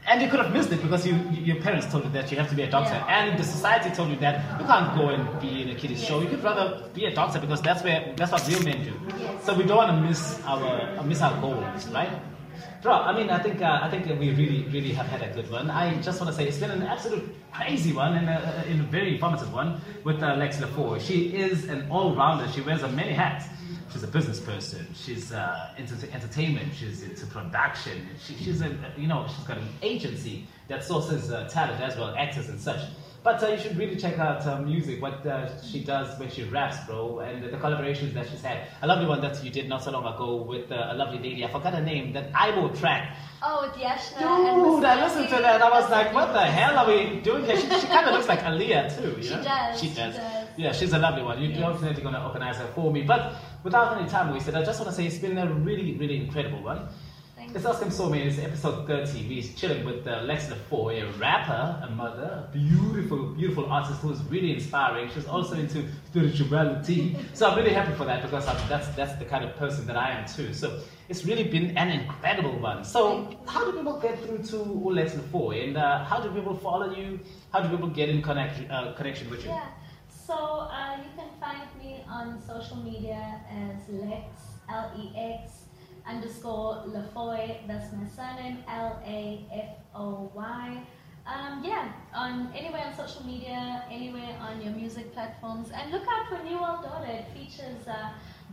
And you could have missed it because you, your parents told you that you have to be a doctor, Yeah. and the society told you that you can't go and be in a kiddies show. You could rather be a doctor because that's where that's what real men do. Yes. So we don't want to miss our uh, miss our goals, right? Bro, I mean, I think uh, I think we really really have had a good one. I just want to say it's been an absolute crazy one and a, and a very informative one with uh, Lex Lafoy. She is an all-rounder. She wears uh, many hats. She's a business person. She's uh, into entertainment. She's into production. She, she's a you know she's got an agency that sources uh, talent as well, actors and such. But uh, you should really check out her music, what uh, she does when she raps, bro, and the collaborations that she's had. A lovely one that you did not so long ago with uh, a lovely lady. I forgot her name. That Ibo track. Oh, with Yashna Dude, I listened to that. I was like, what the hell are we doing here? She, she kind of looks like Aaliyah too. You She does, She she does. does. Yeah, she's a lovely one. You're definitely going to organize her for me. But without any time wasted, I just want to say it's been a really, really incredible one. Thank It's Oscar Somi, it's episode 30. We're chilling with uh, Lex LaFoy, a rapper, a mother, a beautiful, beautiful artist who's really inspiring. She's also into spirituality. So I'm really happy for that because I'm, that's, that's the kind of person that I am too. So it's really been an incredible one. So, how do people get through to Lex LaFoy? And uh, how do people follow you? How do people get in connect, uh, connection with you? Yeah. So uh, you can find me on social media as Lex L E X underscore Lafoy. That's my surname L A F O Y. Um, yeah, on anywhere on social media, anywhere on your music platforms, and look out for New World Order. It features uh,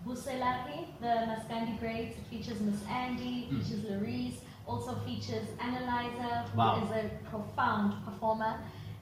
Buselaki, the Maskandi Braids. It features Miss Andy. Mm. Features Larice. Also features Analyzer, who Wow. is a profound performer.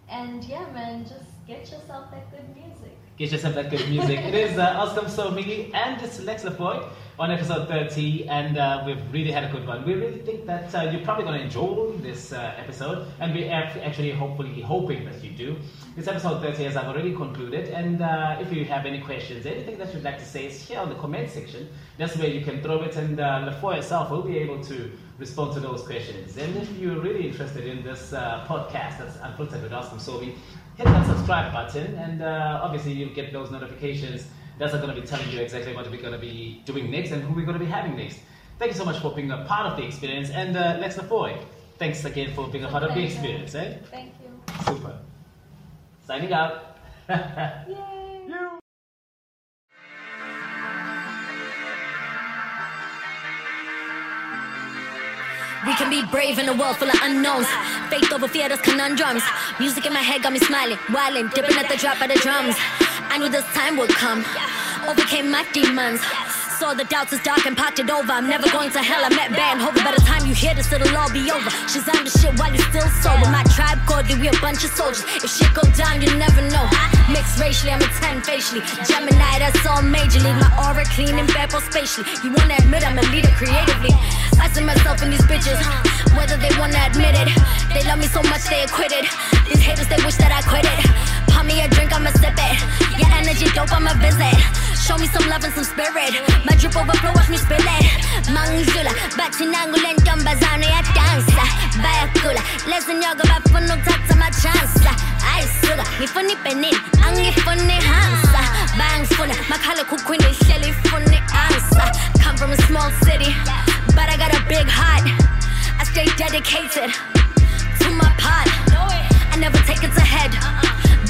And yeah, man, just get yourself that good music. Get yourself that good music. it is uh, Oscar Somi and it's Lex LaFoy on episode 30, and uh, we've really had a good one. We really think that uh, you're probably going to enjoy this uh, episode, and we're actually hopefully hoping that you do. This episode 30, as I've already concluded, and uh, if you have any questions, anything that you'd like to say is here on the comment section. That's where you can throw it, and uh, LaFoy herself will be able to respond to those questions. And if you're really interested in this uh, podcast that's Unfiltered with Oscar Somi, hit that subscribe button, and uh, obviously you'll get those notifications. That's not going to be telling you exactly what we're going to be doing next and who we're going to be having next. Thank you so much for being a part of the experience, and uh, Lex LaFoy, thanks again for being a part of the experience. Eh? Thank you. Super. Signing out. We can be brave in a world full of unknowns. Faith over fear, that's conundrums. Music in my head got me smiling, wilding, dipping at the drop of the drums. I knew this time would come. Overcame my demons. Saw the doubts is dark and popped it over. I'm never going to hell. I met Van Hover. By the time you hear this, it'll all be over. Shazam the shit while you're still sober. My tribe godly, we a bunch of soldiers. If shit go down, you never know. Mixed racially, I'm a 10 facially. Gemini, that's all majorly. My aura clean and bad spatially. You wanna admit I'm a leader creatively. I see myself in these bitches, whether they wanna admit it. They love me so much they acquitted. These haters they wish that I quit it. Pour me a drink, I'ma sip it. Your energy dope, I'ma visit. Show me some love and some spirit. My drip overflow, watch me spill it. Mangzula, bachinangula ntombazane ya dansa. Bayakula, lesson yoga bafuna ukuthatha ama chance. Ayisuka, ngifuna ipenini, angifuni hansa. Bangifuna, makhala khukhwini ihleli ifuna answer. Come from a small city, but I got a big heart. I stay dedicated to my pot. I never take it to head,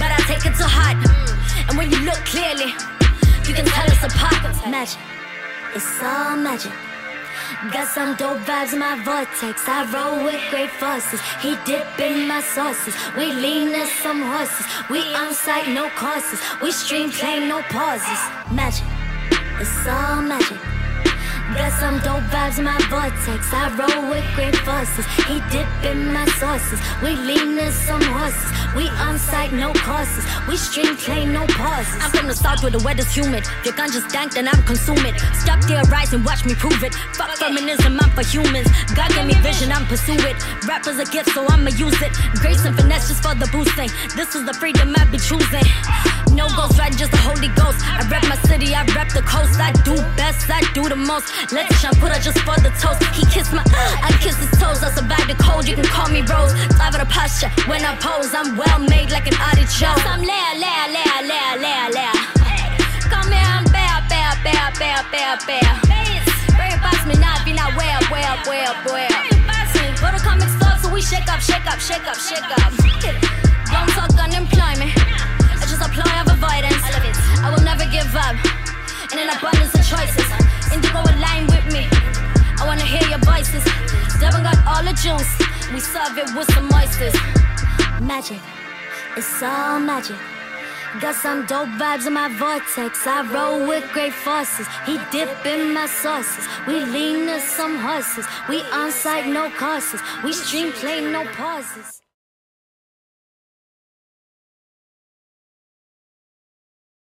but I take it to heart. And when you look clearly, you can tell us apart. Magic, it's all magic. Got some dope vibes in my vortex. I roll with great forces. He dip in my sauces. We lean as some horses. We on no courses. We stream play, no pauses. Magic. It's all magic. Got some dope vibes in my vortex. I roll with great forces. He dip in my sauces. We lean as some horses. We on site, no courses. We stream play, no pauses. I'm from the south where the weather's humid. If your gun just dank, then I'm consuming. Stop and watch me prove it. Fuck feminism, I'm for humans. God gave me vision, I'm pursue it. Rappers a gift, so I'ma use it. Grace and finesse just for the boosting. Eh? This is the freedom I be choosing. No ghost right, just the Holy Ghost. I rep my city, I rep the coast. I do best, I do the most. Let's shampoo just for the toast. He kissed my, I kiss his toes. I survived the cold, you can call me Rose. Live at a posture when I pose. I'm well made like an artichoke. I'm Leia, Leia, Leia, Leia, Leia, Leia. Come here, I'm bear, bear, bear, bear, bear, bear. Bring it past me, not be not way up, way up, way up. Go to comic store, so we shake up, shake up, shake up, shake up. Don't talk unemployment. I just apply of avoidance. I love it. I will never give up. In an abundance of choices. Indigo align with me. I wanna hear your voices. Devin got all the juice. We serve it with some oysters. Magic. It's all magic. Got some dope vibes in my vortex. I roll with great forces. He dip in my sauces. We lean as some horses. We on site, no courses. We stream play, no pauses.